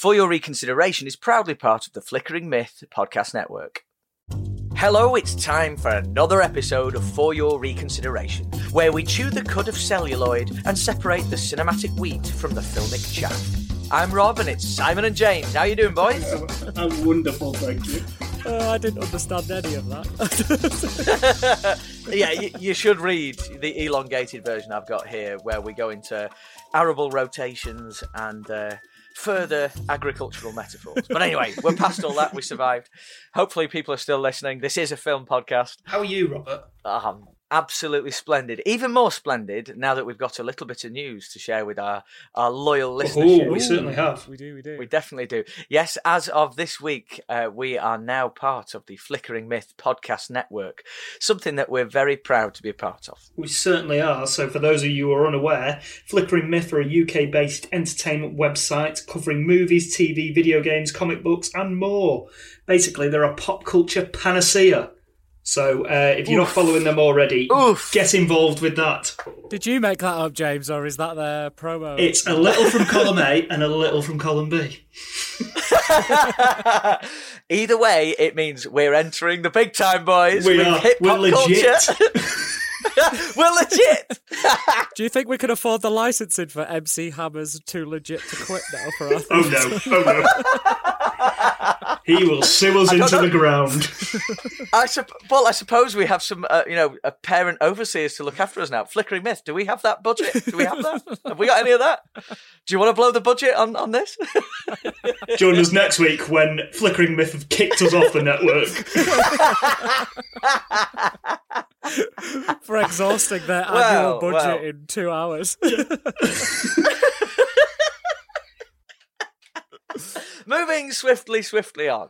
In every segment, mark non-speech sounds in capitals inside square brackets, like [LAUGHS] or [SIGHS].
For Your Reconsideration is proudly part of the Flickering Myth podcast network. Hello, it's time for another episode of For Your Reconsideration, where we chew the cud of celluloid and separate the cinematic wheat from the filmic chaff. I'm Rob, and it's Simon and James. How you doing, boys? [LAUGHS] I'm wonderful, thank you. Uh, I didn't understand any of that. [LAUGHS] yeah, you, you, should read the elongated version I've got here, where we go into arable rotations and uh, further agricultural metaphors. But anyway, we're past all that. We survived. Hopefully, people are still listening. This is a film podcast. How are you, Robert? Um, absolutely splendid. Even more splendid now that we've got a little bit of news to share with our, our loyal listeners. Oh, we certainly have. We do, we do. We definitely do. Yes, as of this week, uh, we are now part of the Flickering Myth podcast network, something that we're very proud to be a part of. We certainly are. So, for those of you who are unaware, Flickering Myth are a UK based entertainment website covering movies, TV, video games, comic books, and more. Basically, they're a pop culture panacea. So uh, if you're Oof. not following them already, Oof. get involved with that. Did you make that up, James, or is that their promo? It's a little from column A and a little from column B. [LAUGHS] Either way, it means we're entering the big time, boys. We are. We're legit. [LAUGHS] [LAUGHS] we're legit. Do you think we can afford the licensing for MC Hammer's Too Legit to Quit now for our Oh no! Oh no! He will sue us into know. the ground. [LAUGHS] I sup- well, I suppose we have some, uh, you know, a parent overseers to look after us now. Flickering Myth, do we have that budget? Do we have that? have we got any of that? Do you want to blow the budget on, on this? [LAUGHS] Join us next week when Flickering Myth have kicked us off the network. [LAUGHS] For exhausting their well, annual budget well. in two hours. Moving swiftly, swiftly on.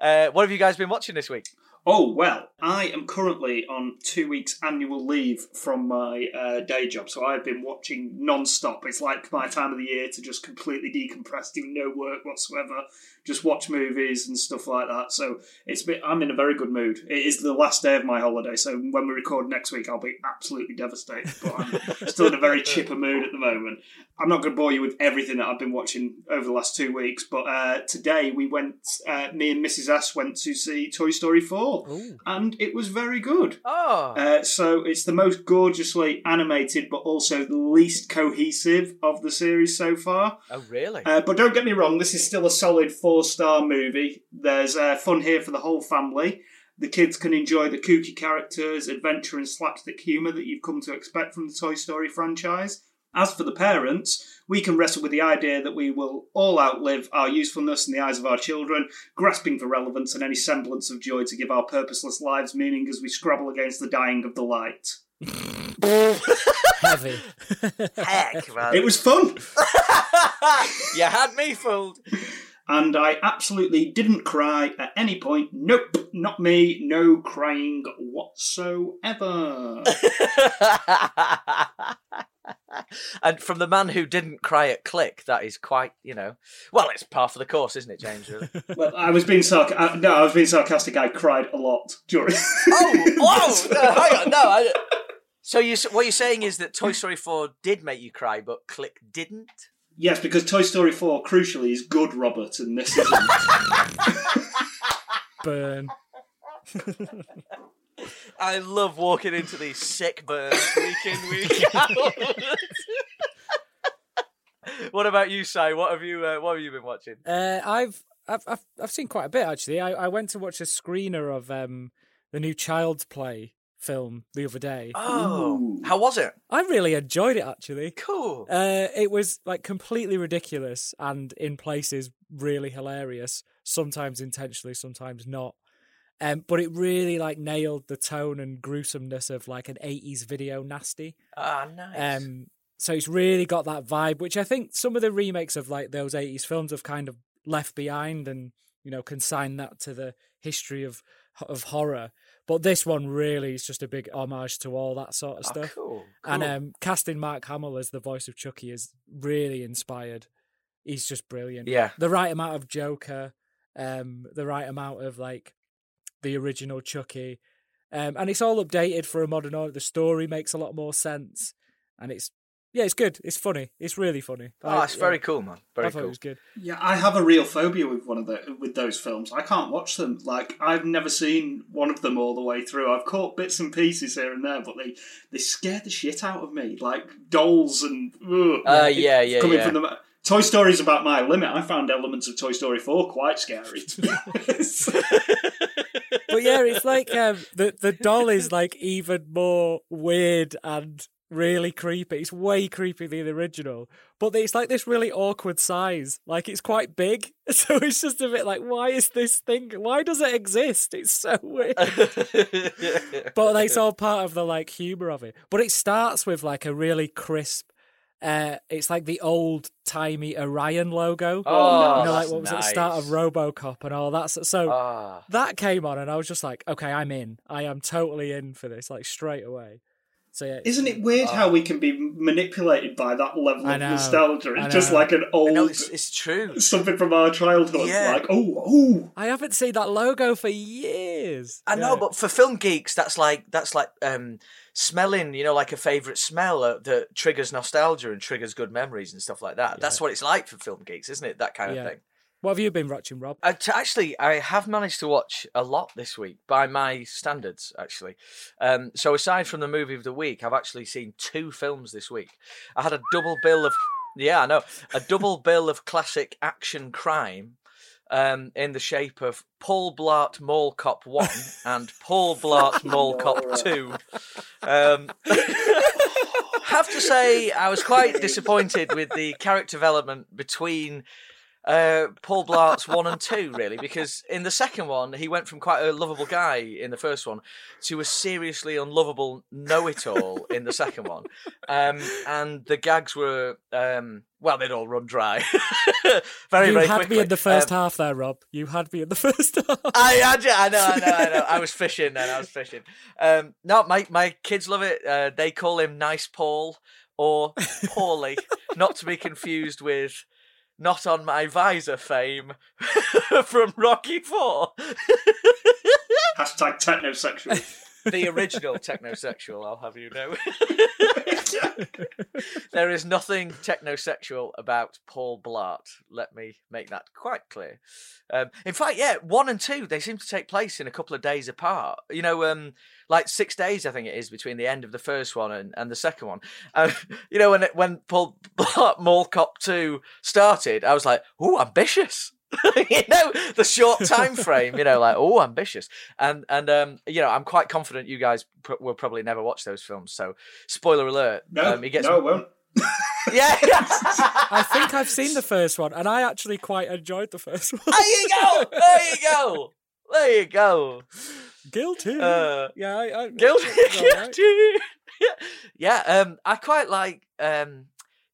Uh, what have you guys been watching this week? Oh, well, I am currently on two weeks annual leave from my uh, day job, so I've been watching non stop. It's like my time of the year to just completely decompress, do no work whatsoever, just watch movies and stuff like that. So it's been, I'm in a very good mood. It is the last day of my holiday, so when we record next week, I'll be absolutely devastated. But I'm [LAUGHS] still in a very chipper mood at the moment. I'm not going to bore you with everything that I've been watching over the last two weeks, but uh, today we went, uh, me and Mrs. S went to see Toy Story 4, Ooh. and it was very good. Oh. Uh, so it's the most gorgeously animated, but also the least cohesive of the series so far. Oh, really? Uh, but don't get me wrong, this is still a solid four four star movie. There's uh, fun here for the whole family. The kids can enjoy the kooky characters, adventure, and slapstick humour that you've come to expect from the Toy Story franchise. As for the parents, we can wrestle with the idea that we will all outlive our usefulness in the eyes of our children, grasping for relevance and any semblance of joy to give our purposeless lives meaning as we scrabble against the dying of the light. Heavy. Heck, man. It was fun. [LAUGHS] you had me fooled and I absolutely didn't cry at any point. Nope, not me. No crying whatsoever. [LAUGHS] and from the man who didn't cry at Click, that is quite, you know, well, it's part of the course, isn't it, James? Really? [LAUGHS] well, I was being sarcastic. Uh, no, I was being sarcastic. I cried a lot during. [LAUGHS] oh, whoa! No, hang on, no. I... So you, what you're saying is that Toy Story 4 did make you cry, but Click didn't? Yes, because Toy Story 4, crucially, is good, Robert, and this isn't. [LAUGHS] Burn. [LAUGHS] I love walking into these sick burns week in, week [LAUGHS] out. what about you, Si? What have you uh, What have you been watching? Uh, I've, I've I've I've seen quite a bit actually. I, I went to watch a screener of um, the new Child's Play film the other day. Oh, Ooh. how was it? I really enjoyed it actually. Cool. Uh, it was like completely ridiculous and in places really hilarious. Sometimes intentionally, sometimes not. Um, but it really like nailed the tone and gruesomeness of like an '80s video nasty. Ah, nice. Um, so it's really got that vibe, which I think some of the remakes of like those '80s films have kind of left behind, and you know, consigned that to the history of of horror. But this one really is just a big homage to all that sort of oh, stuff. Cool, cool. And um, casting Mark Hamill as the voice of Chucky is really inspired. He's just brilliant. Yeah. The right amount of Joker, um, the right amount of like the original Chucky. Um, and it's all updated for a modern order. The story makes a lot more sense. And it's yeah, it's good. It's funny. It's really funny. Oh, I- it's very yeah, cool, man. I Very thought it was good. Yeah, I have a real phobia with one of the with those films. I can't watch them. Like I've never seen one of them all the way through. I've caught bits and pieces here and there, but they they scare the shit out of me. Like dolls and ugh, Uh, it- yeah, yeah, coming yeah. from the Toy Story's about my limit. I found elements of Toy Story four quite scary. to be honest. But yeah, it's like um, the the doll is like even more weird and really creepy. It's way creepier than the original, but it's like this really awkward size. Like it's quite big, [LAUGHS] so it's just a bit like, why is this thing? Why does it exist? It's so [LAUGHS] weird. [LAUGHS] but it's all part of the like humor of it. But it starts with like a really crisp. Uh, it's like the old timey Orion logo. Oh, you know, like what was at the start of. RoboCop and all that. So, so Ah. that came on, and I was just like, okay, I'm in. I am totally in for this, like straight away. So yeah, Isn't it weird how we can be manipulated by that level I of know, nostalgia? It's just like an old No, it's, it's true. something from our childhood. Yeah. Like oh oh. I haven't seen that logo for years. I know, but for film geeks, that's like that's like um, smelling, you know, like a favorite smell uh, that triggers nostalgia and triggers good memories and stuff like that. That's what it's like for film geeks, isn't it? That kind of thing. What have you been watching, Rob? Uh, to actually, I have managed to watch a lot this week by my standards. Actually, um, so aside from the movie of the week, I've actually seen two films this week. I had a double bill of yeah, I know a double bill of classic action crime. Um, in the shape of Paul Blart Mall Cop One [LAUGHS] and Paul Blart Mall Cop Two. Um, have to say, I was quite disappointed with the character development between uh, Paul Blart's one and two, really, because in the second one, he went from quite a lovable guy in the first one to a seriously unlovable know it all in the second one. Um, and the gags were, um, well, they'd all run dry. [LAUGHS] very, very quick. you very had quickly. me in the first Um, half there, Rob. You had me in the [LAUGHS] first half. I, I, do- I know, I know, I know. I was fishing then. I was fishing. Um, no, my my kids love it. Uh, they call him Nice Paul or Paulie, not to be confused with not on my visor fame [LAUGHS] from Rocky Four, Hashtag technosexual. [LAUGHS] the original technosexual. I'll have you know. [LAUGHS] there is nothing technosexual about Paul Blart. Let me make that quite clear. Um, in fact, yeah, one and two they seem to take place in a couple of days apart. You know, um, like six days I think it is between the end of the first one and, and the second one. Uh, [LAUGHS] you know, when it, when Paul [LAUGHS] Blart Mall Cop two started, I was like, "Oh, ambitious." [LAUGHS] you know the short time frame you know like oh ambitious and and um you know i'm quite confident you guys pr- will probably never watch those films so spoiler alert No, um, he gets no, it won't. [LAUGHS] yeah [LAUGHS] I think I've seen the first one, and I actually quite enjoyed the first one. there you go there you go there you go Guilty. uh yeah, I, I, guilty it's all right. guilty yeah um i quite like um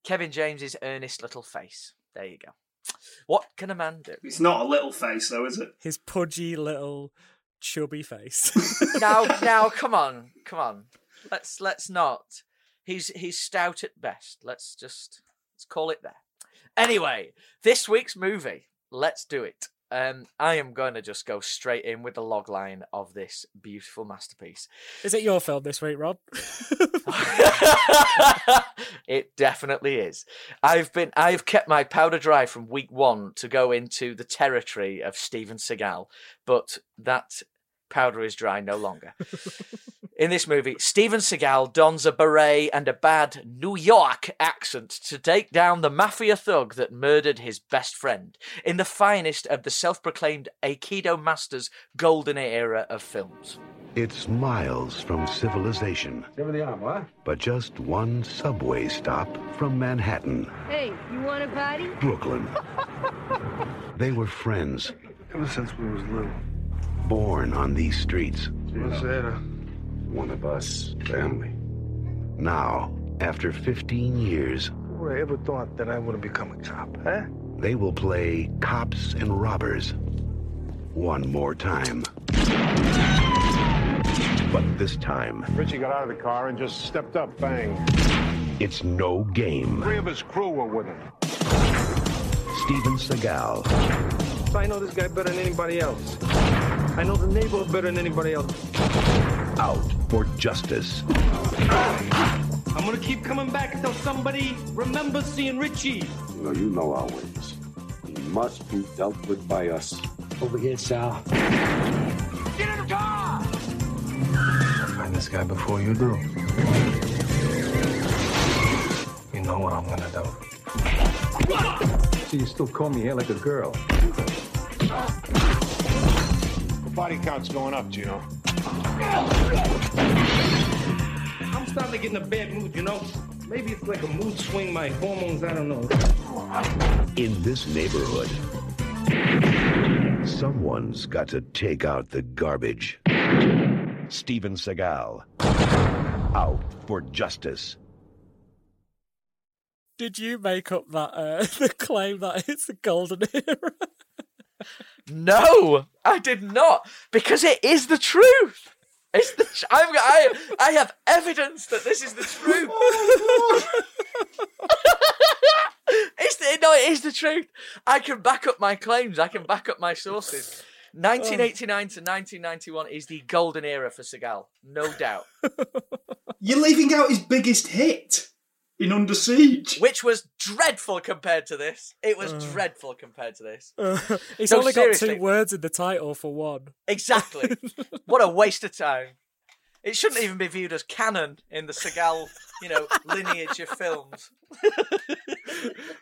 kevin james's earnest little face there you go what can a man do? It's not a little face though, is it? His pudgy little chubby face. [LAUGHS] now now come on come on. Let's let's not. He's he's stout at best. Let's just let's call it there. Anyway this week's movie. Let's do it. Um i am going to just go straight in with the log line of this beautiful masterpiece. Is it your film this week, Rob? [LAUGHS] [LAUGHS] it definitely is. I've been I've kept my powder dry from week one to go into the territory of Steven Seagal, but that powder is dry no longer. [LAUGHS] In this movie, Steven Seagal dons a beret and a bad New York accent to take down the mafia thug that murdered his best friend in the finest of the self proclaimed Aikido master's golden era of films. It's miles from civilization, Give the arm, what? but just one subway stop from Manhattan, Hey, you want a party? Brooklyn. [LAUGHS] They were friends, Ever since we was little. born on these streets. What's that? One of us, family. Now, after 15 years, who would I ever thought that I would have become a cop, huh? they will play cops and robbers one more time. But this time, Richie got out of the car and just stepped up, bang. it's no game. Three of his crew were with him. Steven Seagal, I know this guy better than anybody else. I know the neighborhood better than anybody else. out for justice. I'm gonna keep coming back until somebody remembers seeing Richie. You know, you know our ways. He must be dealt with by us. Over here, Sal. This guy before you do. You know what I'm gonna do. So you still call me here like a girl? The body count's going up, Gino. I'm starting to get in a bad mood, you know? Maybe it's like a mood swing, my hormones, I don't know. In this neighborhood, someone's got to take out the garbage. Steven Seagal. Out for justice. Did you make up that uh, [LAUGHS] the claim that it's the golden era? No, I did not, because it is the truth. It's the tr- I'm, I I have evidence that this is the truth. [LAUGHS] [LAUGHS] it's the, no, it is the truth. I can back up my claims. I can back up my sources. 1989 to 1991 is the golden era for Seagal, no doubt. [LAUGHS] You're leaving out his biggest hit in Under Siege. Which was dreadful compared to this. It was uh. dreadful compared to this. [LAUGHS] It's No, only seriously. got two words in the title for one. Exactly. [LAUGHS] what a waste of time. It shouldn't even be viewed as canon in the Seagal, you know, lineage of films.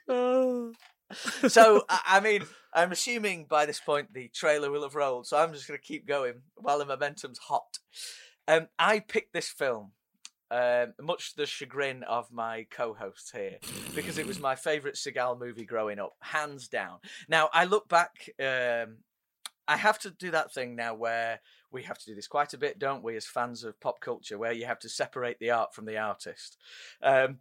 Oh. [LAUGHS] So, I mean, I'm assuming by this point the trailer will have rolled, so I'm just going to keep going while the momentum's hot. Um, I picked this film, um, much to the chagrin of my co-hosts here, because it was my favourite Seagal movie growing up, hands down. Now, I look back. Um, I have to do that thing now where we have to do this quite a bit, don't we, as fans of pop culture, where you have to separate the art from the artist. Um,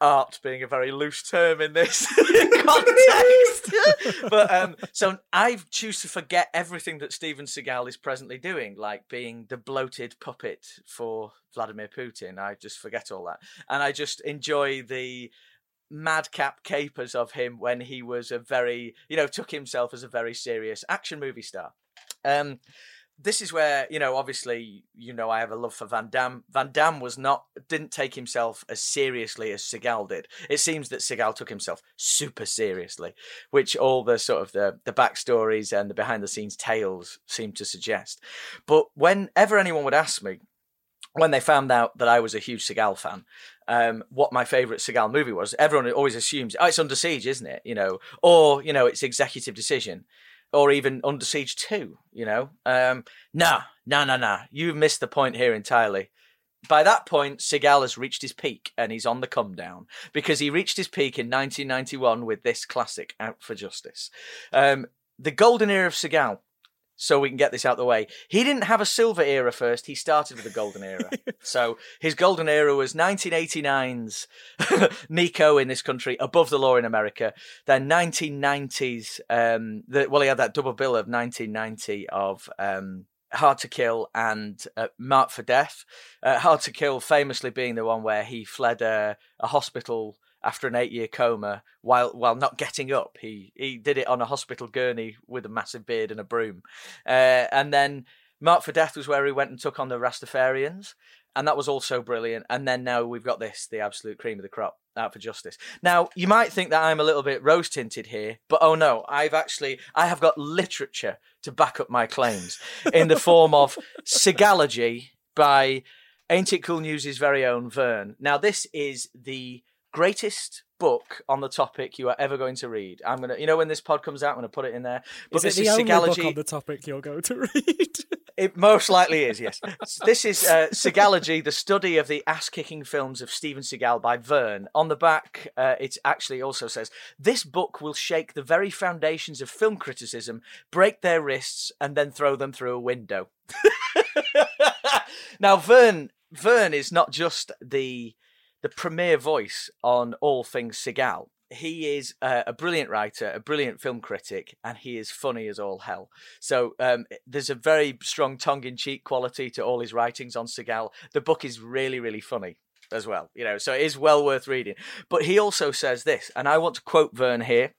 art being a very loose term in this [LAUGHS] context. [LAUGHS] but um, so I choose to forget everything that Steven Seagal is presently doing, like being the bloated puppet for Vladimir Putin. I just forget all that, and I just enjoy the madcap capers of him when he was a very, you know, took himself as a very serious action movie star. Um, this is where you know obviously you know I have a love for Van Damme. Van Damme was not didn't take himself as seriously as Seagal did. It seems that Seagal took himself super seriously, which all the sort of the the backstories and the behind the scenes tales seem to suggest. But whenever anyone would ask me when they found out that I was a huge Seagal fan, um, what my favourite Seagal movie was, everyone always assumes, oh, it's Under Siege, isn't it? You know, or you know, it's Executive Decision, or even Under Siege Two. You know, um, no, no, no, no. You've missed the point here entirely. By that point, Seagal has reached his peak and he's on the come down because he reached his peak in 1991 with this classic, Out for Justice. Um, the golden era of Seagal so we can get this out the way. He didn't have a silver era first. He started with a golden era. [LAUGHS] so his golden era was 1989's Nico [LAUGHS] in this country, Above the Law in America. Then 1990s, um, the, well, he had that double bill of 1990 of um, Hard to Kill and uh, Marked for Death. Uh, Hard to Kill famously being the one where he fled a, a hospital after an eight year coma while while not getting up. He he did it on a hospital gurney with a massive beard and a broom. Uh, and then Mark for Death was where he went and took on the Rastafarians. And that was also brilliant. And then now we've got this, the absolute cream of the crop, out for justice. Now, you might think that I'm a little bit rose tinted here, but oh no, I've actually, I have got literature to back up my claims in the form of Seagalogy by Ain't It Cool News' very own Vern. Now, this is the greatest book on the topic you are ever going to read. I'm gonna, you know, when this pod comes out, I'm gonna put it in there. But Is it this the is only Seagalogy. book on the topic you're going to read? [LAUGHS] It most likely is, yes. this is uh, Seagalogy, the study of the ass kicking films of Steven Seagal by Vern. On the back, uh, it actually also says this book will shake the very foundations of film criticism, break their wrists, and then throw them through a window. [LAUGHS] now, Vern, Vern is not just the the premier voice on all things Seagal. He is uh, a brilliant writer, a brilliant film critic, and he is funny as all hell. So um, there's a very strong tongue-in-cheek quality to all his writings on Seagal. The book is really, really funny as well. You know, so it is well worth reading. But he also says this, and I want to quote Vern here.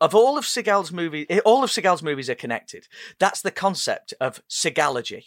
Of all of Seagal's movies, all of Seagal's movies are connected. That's the concept of Seagalogy.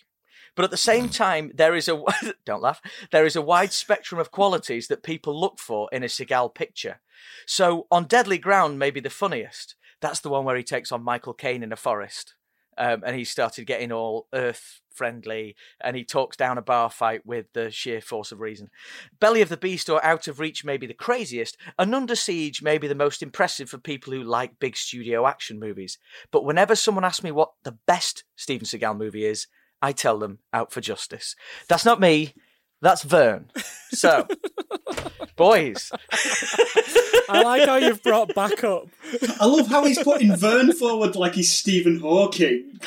But at the same time, there is a [LAUGHS] don't laugh. There is a wide spectrum of qualities that people look for in a Seagal picture. So on Deadly Ground, maybe the funniest. That's the one where he takes on Michael Caine in a forest. Um, and he started getting all earth friendly and he talks down a bar fight with the sheer force of reason. Belly of the Beast or Out of Reach may be the craziest, and Under Siege may be the most impressive for people who like big studio action movies. But whenever someone asks me what the best Steven Seagal movie is, I tell them Out for Justice. That's not me, that's Vern. So, [LAUGHS] boys. I like how you've brought back up. I love how he's putting Vern forward like he's Stephen Hawking.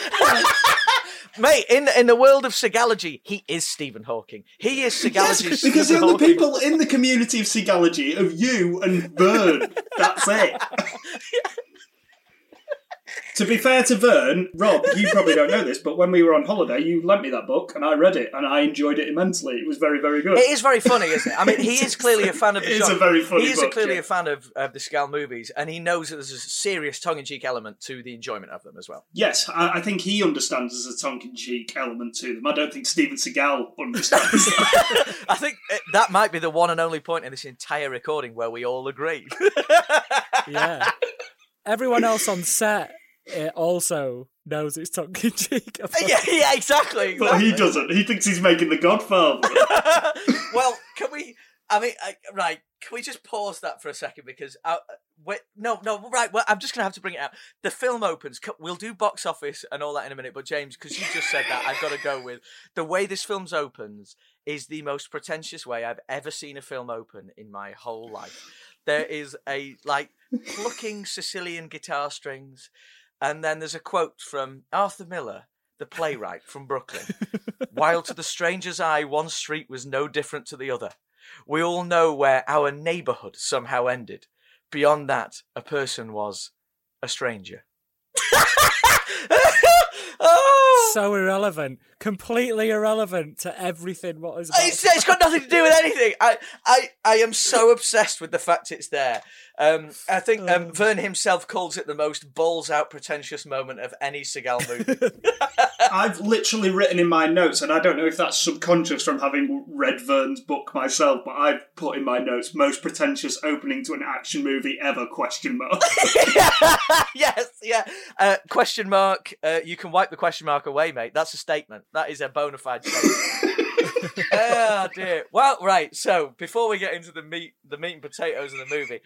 Mate, in in the world of Seagalogy, he is Stephen Hawking. He is Seagalogy's because the Stephen only Hawking. people in the community of Seagalogy of you and Vern. That's it. [LAUGHS] To be fair to Vern, Rob, you probably don't know this, but when we were on holiday, you lent me that book and I read it and I enjoyed it immensely. It was very, very good. It is very funny, isn't it? I mean, he is clearly a fan of [LAUGHS] the It is a very funny He is book, clearly yeah. a fan of, of the Seagal movies, and he knows that there's a serious tongue-in-cheek element to the enjoyment of them as well. Yes, I, I think he understands there's a tongue-in-cheek element to them. I don't think Steven Seagal understands. [LAUGHS] I think uh, that might be the one and only point in this entire recording where we all agree. [LAUGHS] Yeah. Everyone else on set uh, also knows it's tongue in cheek. yeah, yeah, exactly. But he doesn't. He thinks he's making The Godfather. [LAUGHS] well, can we? I mean, I, right? Can we just pause that for a second because uh, wait, no, no, right. Well, I'm just gonna have to bring it out. The film opens. We'll do box office and all that in a minute. But James, because you just said that, I've got to go with the way this film's opens is the most pretentious way I've ever seen a film open in my whole life. There is a like plucking Sicilian guitar strings, and then there's a quote from Arthur Miller, the playwright from Brooklyn. [LAUGHS] While to the stranger's eye, one street was no different to the other. We all know where our neighbourhood somehow ended. Beyond that, a person was a stranger. [LAUGHS] [LAUGHS] oh! So irrelevant, completely irrelevant to everything. What is it's, it's got nothing to do with anything. I, I, I am so [LAUGHS] obsessed with the fact it's there. Um, I think um, Vern himself calls it the most balls out pretentious moment of any Seagal movie. [LAUGHS] I've literally written in my notes, and I don't know if that's subconscious from having read Vern's book myself, but I've put in my notes most pretentious opening to an action movie ever? Question mark. [LAUGHS] yes, yeah. Uh, question mark. Uh, you can wipe the question mark away, mate. That's a statement. That is a bona fide oh [LAUGHS] dear. Well, right. So before we get into the meat, the meat and potatoes of the movie,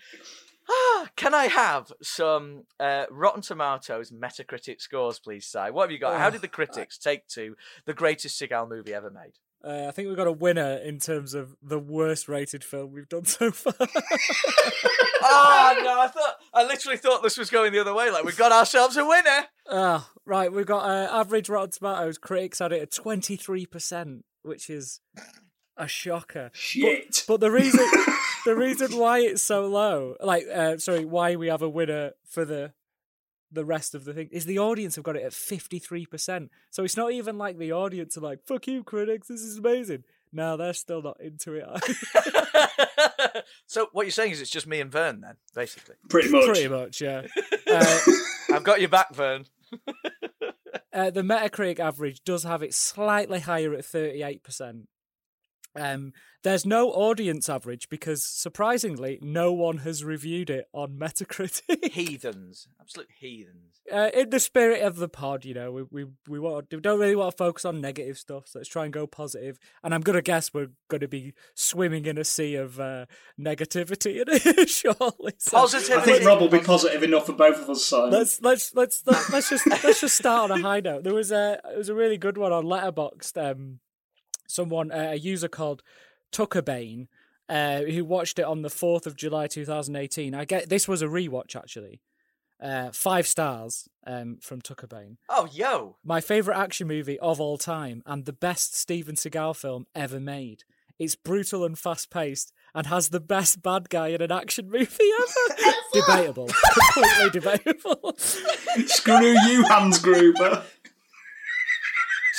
ah, can I have some uh, Rotten Tomatoes Metacritic scores, please, Si? What have you got? How did the critics take to the greatest Seagal movie ever made? Uh, I think we've got a winner in terms of the worst rated film we've done so far. oh [LAUGHS] [LAUGHS] no! I thought I literally thought this was going the other way. Like we got ourselves a winner. Ah, right, we've got uh, average Rotten Tomatoes. Critics had it at twenty three percent, which is a shocker. Shit. But the reason, [LAUGHS] the reason why it's so low, like, uh, sorry, why we have a winner for the the rest of the thing is the audience have got it at fifty three percent. So it's not even like the audience are like, "Fuck you, critics, this is amazing." No, they're still not into it. [LAUGHS] so what you're saying is it's just me and Vern then, basically. Pretty much. Pretty much, yeah. Uh, [LAUGHS] I've got your back, Vern. [LAUGHS] uh, the Metacritic average does have it slightly higher at 38%. Um, there's no audience average because surprisingly, no one has reviewed it on Metacritic. Heathens, absolute heathens. [LAUGHS] uh, in the spirit of the pod, you know, we we we, want, we don't really want to focus on negative stuff, so let's try and go positive. And I'm gonna guess we're going to be swimming in a sea of uh, negativity [LAUGHS] shortly. So Positive. I think Rob will be positive enough for both of us, Simon. let's let's let's let's, let's just let's just start on a [LAUGHS] high note. There was a it was a really good one on Letterboxd. Um, someone uh, a user called Tuckerbane, uh, who watched it on the fourth of July, two thousand eighteen. I get this was a rewatch actually. Uh, five stars um, from Tuckerbane. Oh, yo. My favorite action movie of all time and the best Steven Seagal film ever made. It's brutal and fast paced and has the best bad guy in an action movie ever. [LAUGHS] debatable. [LAUGHS] Completely debatable. Screw you, Hans Gruber. [LAUGHS]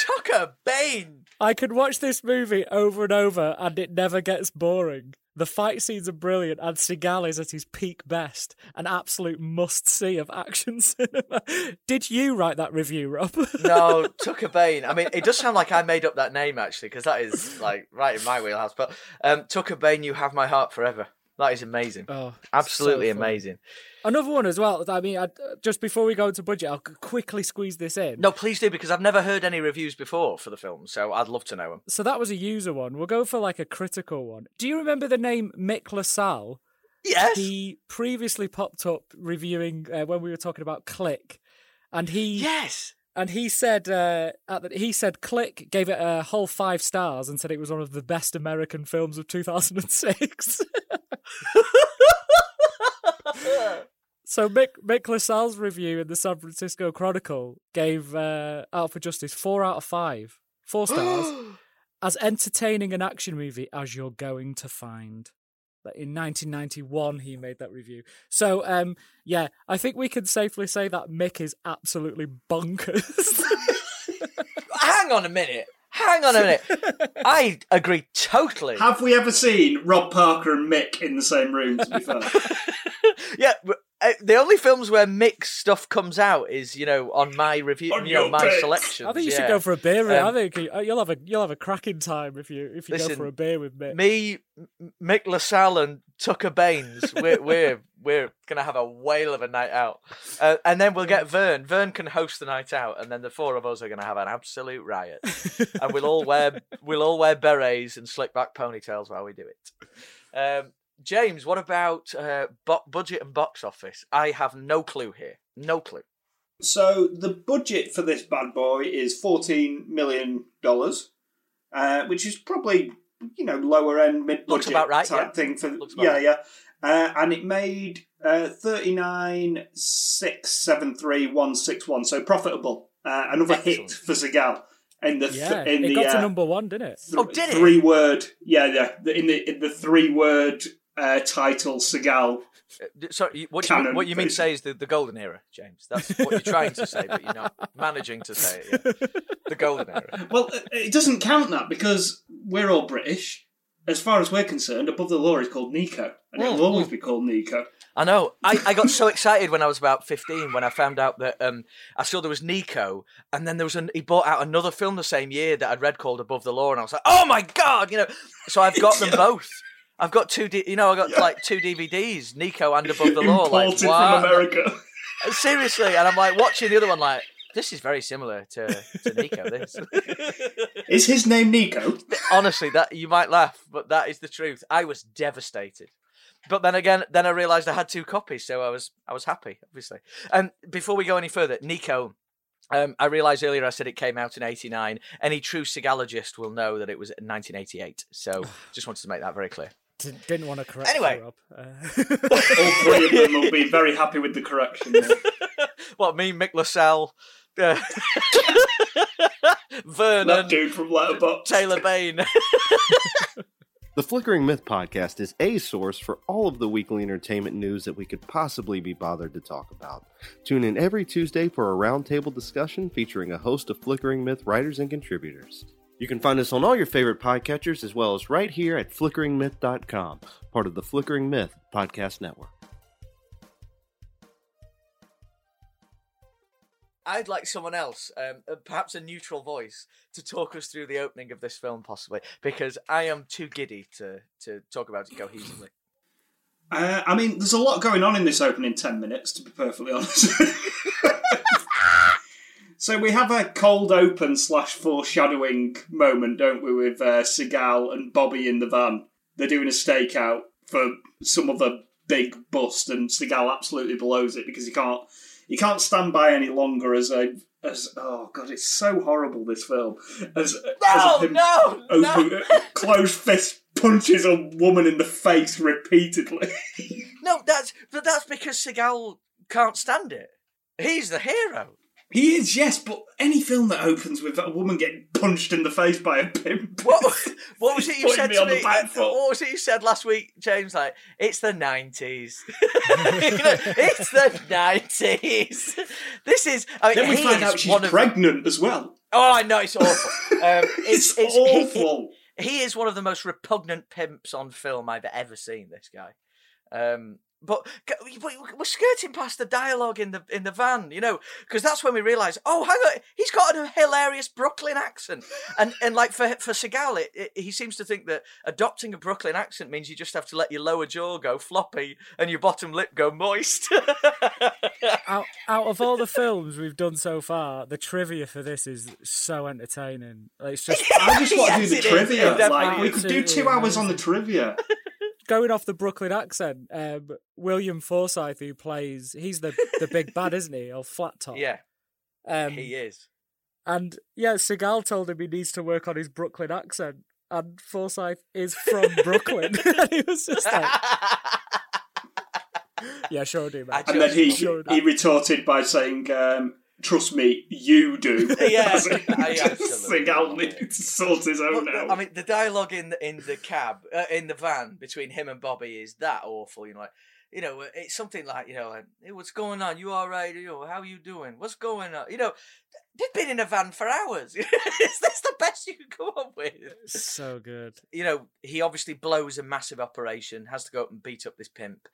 Tucker Bane. I could watch this movie over and over and it never gets boring. The fight scenes are brilliant, and Seagal is at his peak best. An absolute must see of action [LAUGHS] cinema. Did you write that review, Rob? [LAUGHS] no, Tucker Bain. I mean, it does sound like I made up that name actually, because that is like right in my wheelhouse. But um, Tucker Bain, you have my heart forever. That is amazing. Oh, Absolutely so amazing. Another one as well. I mean, I, just before we go into budget, I'll quickly squeeze this in. No, please do because I've never heard any reviews before for the film, so I'd love to know them. So that was a user one. We'll go for like a critical one. Do you remember the name Mick LaSalle? Yes. He previously popped up reviewing uh, when we were talking about Click, and he Yes. And he said uh, at the, he said Click gave it a whole five stars and said it was one of the best American films of 2006. [LAUGHS] so Mick Mick LaSalle's review in the San Francisco Chronicle gave uh, Out for Justice four out of five, four stars, [GASPS] as entertaining an action movie as you're going to find. That In 1991, he made that review. So, um, yeah, I think we can safely say that Mick is absolutely bonkers. [LAUGHS] Hang on a minute. Hang on a minute. I agree totally. Have we ever seen Rob Parker and Mick in the same room? To be fair, [LAUGHS] yeah, but, uh, the only films where mixed stuff comes out is you know on my review, On you know my picks. selections. I think you yeah. should go for a beer. I Um, think you- uh, you'll have a you'll have a cracking time if you if you go for a beer with Mick. me, Mick LaSalle, and Tucker Baines. We're we're [LAUGHS] we're gonna have a whale of a night out, uh, and then we'll get Vern. Vern can host the night out, and then the four of us are gonna have an absolute riot, and we'll all wear [LAUGHS] we'll all wear berets and slick back ponytails while we do it. Um, James, what about uh, bo- budget and box office? I have no clue here. No clue. so the budget for this bad boy is fourteen million dollars, uh, which is probably you know lower end mid Looks budget about right, type yeah. thing for Looks about yeah right. yeah. Uh, and it made uh, thirty nine six seven three one six one, so profitable. Uh, another hit for Seagal in the th- yeah, in it the got to uh, number one, didn't it? Oh, did it? three word yeah yeah in the in the three word uh, title Seagal Uh, Sorry, what you, Canon, what you mean to say is the, the golden era, James. That's what you're trying to say, but you're not [LAUGHS] managing to say it. yet. The golden era. Well, it- it doesn't count that because we're all British. As far as we're concerned, above the law is called Nico, and Mm, it'll always be called Nico. I know. I, I got so excited when I was about 15 when I found out that um, I saw there was Nico, and then there was an, he bought out another film the same year that I'd read called Above the Law, and I was like, oh my god, you know. So I've got them [LAUGHS] both. I've got two, D- you know, I got like two DVDs, Nico and Above the Law. Like, Imported from America. Seriously, and I'm like watching the other one, like this is very similar to, to Nico. This. [LAUGHS] Is his name Nico? honestly, that you might laugh, but that is the truth. I was devastated. But then again, then I realised I had two copies, so I was I was happy, obviously. And before we go any further, Nico, um, I realised earlier I said it came out in '89. Any true Seagalogist will know that it was 1988. So [SIGHS] just wanted to make that very clear. D- didn't want to correct Anyway. you, Rob. Uh, All three of them will be very happy with the correction. [LAUGHS] What me, Mick LaSalle, uh, [LAUGHS] That Vernon, dude from Letterboxd. Taylor Bain. [LAUGHS] The Flickering Myth podcast is a source for all of the weekly entertainment news that we could possibly be bothered to talk about. Tune in every Tuesday for a roundtable discussion featuring a host of Flickering Myth writers and contributors. You can find us on all your favorite podcatchers as well as right here at flickeringmyth.com, part of the Flickering Myth podcast network. I'd like someone else, um, uh, perhaps a neutral voice, to talk us through the opening of this film, possibly, because I am too giddy to, to talk about it cohesively. Uh, I mean, there's a lot going on in this opening 10 minutes, to be perfectly honest. [LAUGHS] so we have a cold open slash foreshadowing moment, don't we, with uh, Seagal and Bobby in the van. They're doing a stakeout for some other big bust, and Seagal absolutely blows it because he can't he can't stand by any longer as a as oh god, it's so horrible this film as, No, as him no, open, no, closed fist punches a woman in the face repeatedly. [LAUGHS] no. That's but that's because Seagal can't stand it. He's the hero. He is, yes, but any film that opens with a woman getting punched in the face by a pimp. [LAUGHS] What what was it you said me to me? uh. What was it you said last week, James? Like it's the nineties. [LAUGHS] [LAUGHS] it's the nineties. This is. I mean, Then we find out she's one of- pregnant as well. Oh, I know it's awful. Um, It's, it's, it's he- awful. he is one of the most repugnant pimps on film I've ever seen. This guy. Um, but we're skirting past the dialogue in the in the van, you know, because that's when we realise, oh, hang on, he's got a hilarious Brooklyn accent, and and like for for Seagal, it, it, he seems to think that adopting a Brooklyn accent means you just have to let your lower jaw go floppy and your bottom lip go moist. [LAUGHS] out, out of all the films we've done so far, the trivia for this is so entertaining. Like, It's just I just [LAUGHS] want to do the trivia. Like we could do two hours on the trivia. Going off the Brooklyn accent. Um, William Forsythe, who plays, he's the the big bad, isn't he? Or flat top. yeah, Um, he is. And yeah, Seagal told him he needs to work on his Brooklyn accent. And Forsythe is from Brooklyn. [LAUGHS] and he was just like, [LAUGHS] yeah, sure do, man. And then he Sure he retorted by saying, um, "Trust me, you do." [LAUGHS] [LAUGHS] Yeah, As in, I [LAUGHS] absolutely Seagal love needed it. to sort his own But, out. I mean, the dialogue in the, in the cab, uh, in the van between him and Bobby is that awful. You know, like, you know, it's something like, you know, like, hey, what's going on? You all right? You know, how you doing? What's going on? You know, they've been in a van for hours. is this the best you can come up with? So good. You know, he obviously blows a massive operation, has to go up and beat up this pimp,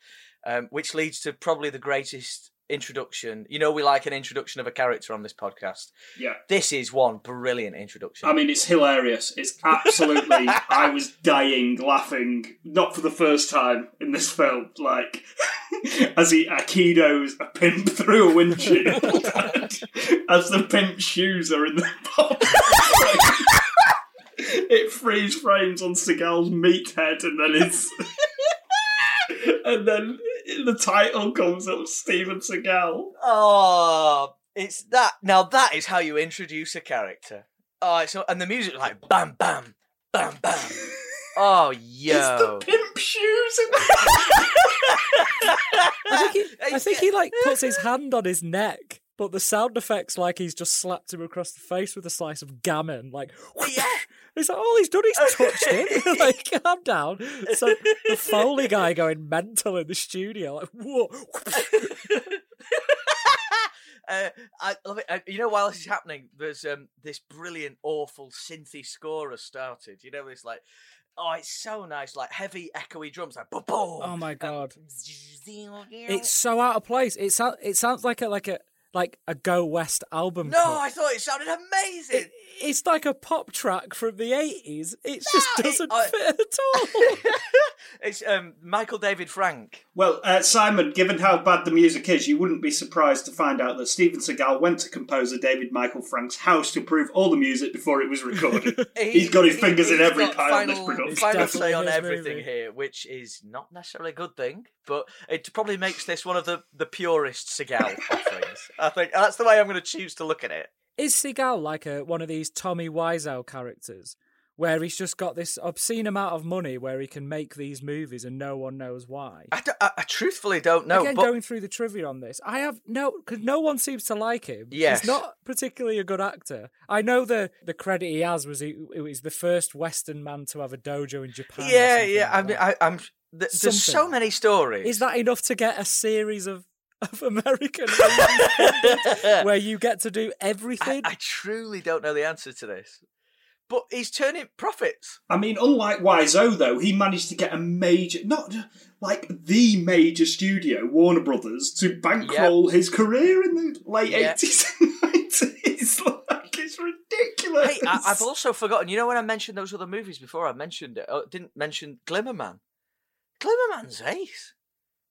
um, which leads to probably the greatest introduction. You know, we like an introduction of a character on this podcast. yeah. This is one brilliant introduction. I mean, it's hilarious. It's absolutely. [LAUGHS] I was dying laughing, not for the first time in this film. Like, [LAUGHS] as he aikidos a pimp through a windshield, [LAUGHS] as the pimp's shoes are in the bottom. it freeze frames on Seagal's meathead, and then it's. and then [LAUGHS] the title comes up Steven Seagal. Oh, it's that. Now that is how you introduce a character. Oh, so and the music like bam, bam, bam, bam. [LAUGHS] Oh, It's yo. the pimp shoes in [LAUGHS] I think, he, I think he like puts his hand on his neck, but the sound effects like he's just slapped him across the face with a slice of gammon. Like, Yeah. [LAUGHS] He's like, all he's done is [LAUGHS] touched him. [LAUGHS] like, calm down. So the Foley guy going mental in the studio. Like, whoa. uh, I love it. Uh, you know, while this is happening, there's um, this brilliant, awful synthy score has started. You know, it's like, oh, it's so nice, like heavy, echoey drums, like boom, boom. Oh my god. It's It's so out of place. It sounds it sounds like a like a like a Go West album. no, cut. I thought it sounded amazing. It, it's like a pop track from the eighties. It just No, it- doesn't I- fit at all. [LAUGHS] it's um, Michael David Frank. Well, uh, Simon, given how bad the music is, you wouldn't be surprised to find out that Steven Seagal went to composer David Michael Frank's house to approve all the music before it was recorded. [LAUGHS] He's got his fingers in every got pile of this production. Final say on everything movie. here, which is not necessarily a good thing, but it probably makes this one of the, the purest Seagal [LAUGHS] offerings. I think that's the way I'm going to choose to look at it. Is Seagal like a one of these Tommy Wiseau characters where he's just got this obscene amount of money where he can make these movies and no one knows why? I, I, I truthfully don't know. Again, but going through the trivia on this, I have no because no one seems to like him. Yes. he's not particularly a good actor. I know the the credit he has was he, he was the first Western man to have a dojo in Japan. yeah, yeah. like I mean. I, I'm. Th- there's so many stories. Is that enough to get a series of of American where you get to do everything? I truly don't know the answer to this. But he's turning profits. I mean, unlike Wiseau, though, he managed to get a major, not like the major studio, Warner Brothers, to bankroll his career in the late Yeah. 80s and 90s. [LAUGHS] Like, it's ridiculous. Hey, I, I've also forgotten. You know when I mentioned those other movies before, I mentioned it. I didn't mention Glimmerman. Glimmerman's ace.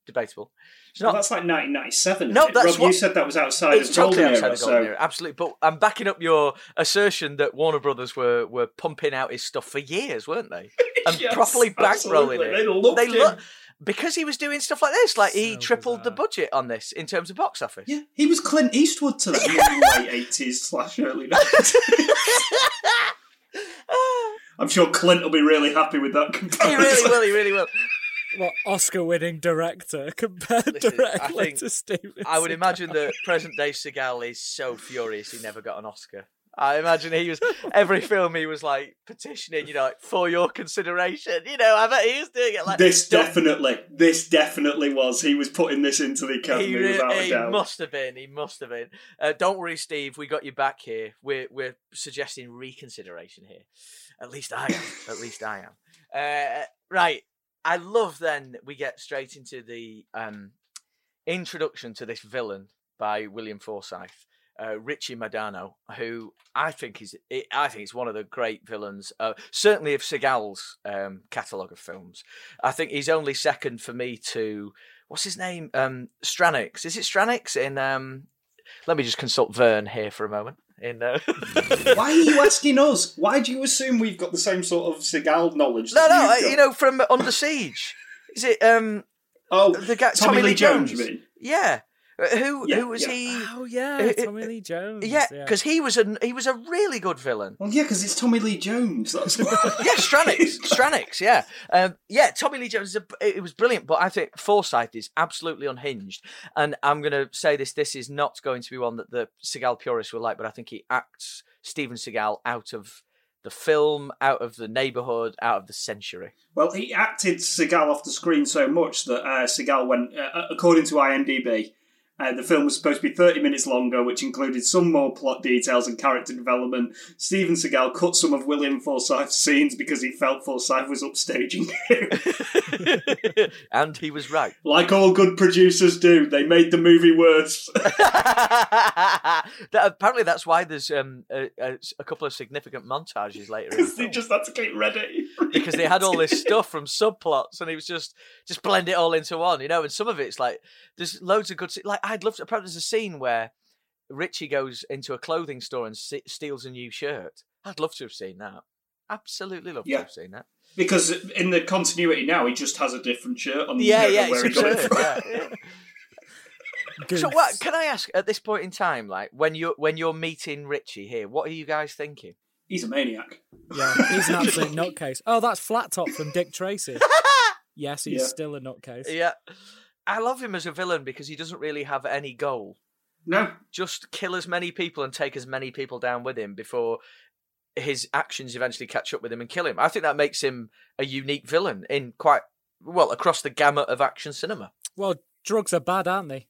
Debatable. It's Well, that's like 1997. No, that's Rob, you said that was outside it's of totally Golden outside Era, the golden so era, absolutely. But I'm backing up your assertion that Warner Brothers were were pumping out his stuff for years, weren't they? [LAUGHS] And Yes, properly bankrolling absolutely. it. They loved lo- because he was doing stuff like this. Like he So tripled the budget on this in terms of box office. Yeah, he was Clint Eastwood to them [LAUGHS] in the late 80s slash early 90s. [LAUGHS] I'm sure Clint will be really happy with that comparison. he really will. He really will. What Oscar-winning director [LAUGHS] compared Listen, I directly think- to Steven? I would Seagal. imagine that present day Seagal is so furious he never got an Oscar. I imagine he was every [LAUGHS] film he was like petitioning, you know, like, for your consideration. You know, I bet he was doing it like this definitely, this definitely was. He was putting this into the academy He, re- without a he doubt. must have been. He must have been. Uh, don't worry, Steve. We got you back here. We're we're suggesting reconsideration here. At least I am. At least I am. Uh, right. I love. Then we get straight into the um, introduction to this villain by William Forsythe. Uh, Richie Madano, who I think is, I think is one of the great villains, uh, certainly of Seagal's um, catalogue of films. I think he's only second for me to what's his name? Um, Strannix. Is it Strannix in? Um, let me just consult Vern here for a moment. In uh... [LAUGHS] Why are you asking us? Why do you assume we've got the same sort of Seagal knowledge? no, no, you've you know from Under Siege. Is it um Oh, the guy Tommy, Lee Jones. you mean? Yeah. Uh, Who Yeah, who was yeah. he? Oh yeah, Uh, uh, Tommy Lee Jones. Yeah, because he was a he was a really good villain. Well, yeah, because it's Tommy Lee Jones. That's [LAUGHS] yeah, Strannix, [LAUGHS] Strannix, yeah, um, yeah. Tommy Lee Jones, is a, it was brilliant, but I think Forsythe is absolutely unhinged. And I'm going to say this: this is not going to be one that the Seagal purists will like, but I think he acts Steven Seagal out of the film, out of the neighborhood, out of the century. Well, he acted Seagal off the screen so much that uh, Seagal went, uh, according to IMDb, uh, the film was supposed to be 30 minutes longer, which included some more plot details and character development. Steven Seagal cut some of William Forsythe's scenes because he felt Forsythe was upstaging him. [LAUGHS] and he was right. like all good producers do, they made the movie worse. [LAUGHS] [LAUGHS] that, apparently, that's why there's um, a, a, a couple of significant montages later. the Because they just had to get ready. Because they had all this stuff from subplots and he was just just blend it all into one you know and some of it's like there's loads of good like i'd love to apparently there's a scene where richie goes into a clothing store and se- steals a new shirt i'd love to have seen that absolutely love Yeah. to have seen that Because in the continuity now, he just has a different shirt on. yeah yeah where it's he got it from. yeah, [LAUGHS] yeah. so what can i ask at this point in time like when you're when you're meeting richie here what are you guys thinking He's a maniac. Yeah, he's an absolute nutcase. Oh, that's Flat Top from Dick Tracy. [LAUGHS] Yes, he's Yeah. still a nutcase. yeah i love him as a villain because he doesn't really have any goal No, just kill as many people and take as many people down with him before his actions eventually catch up with him and kill him. I think that makes him a unique villain in quite well across the gamut of action cinema. Well, drugs are bad, aren't they?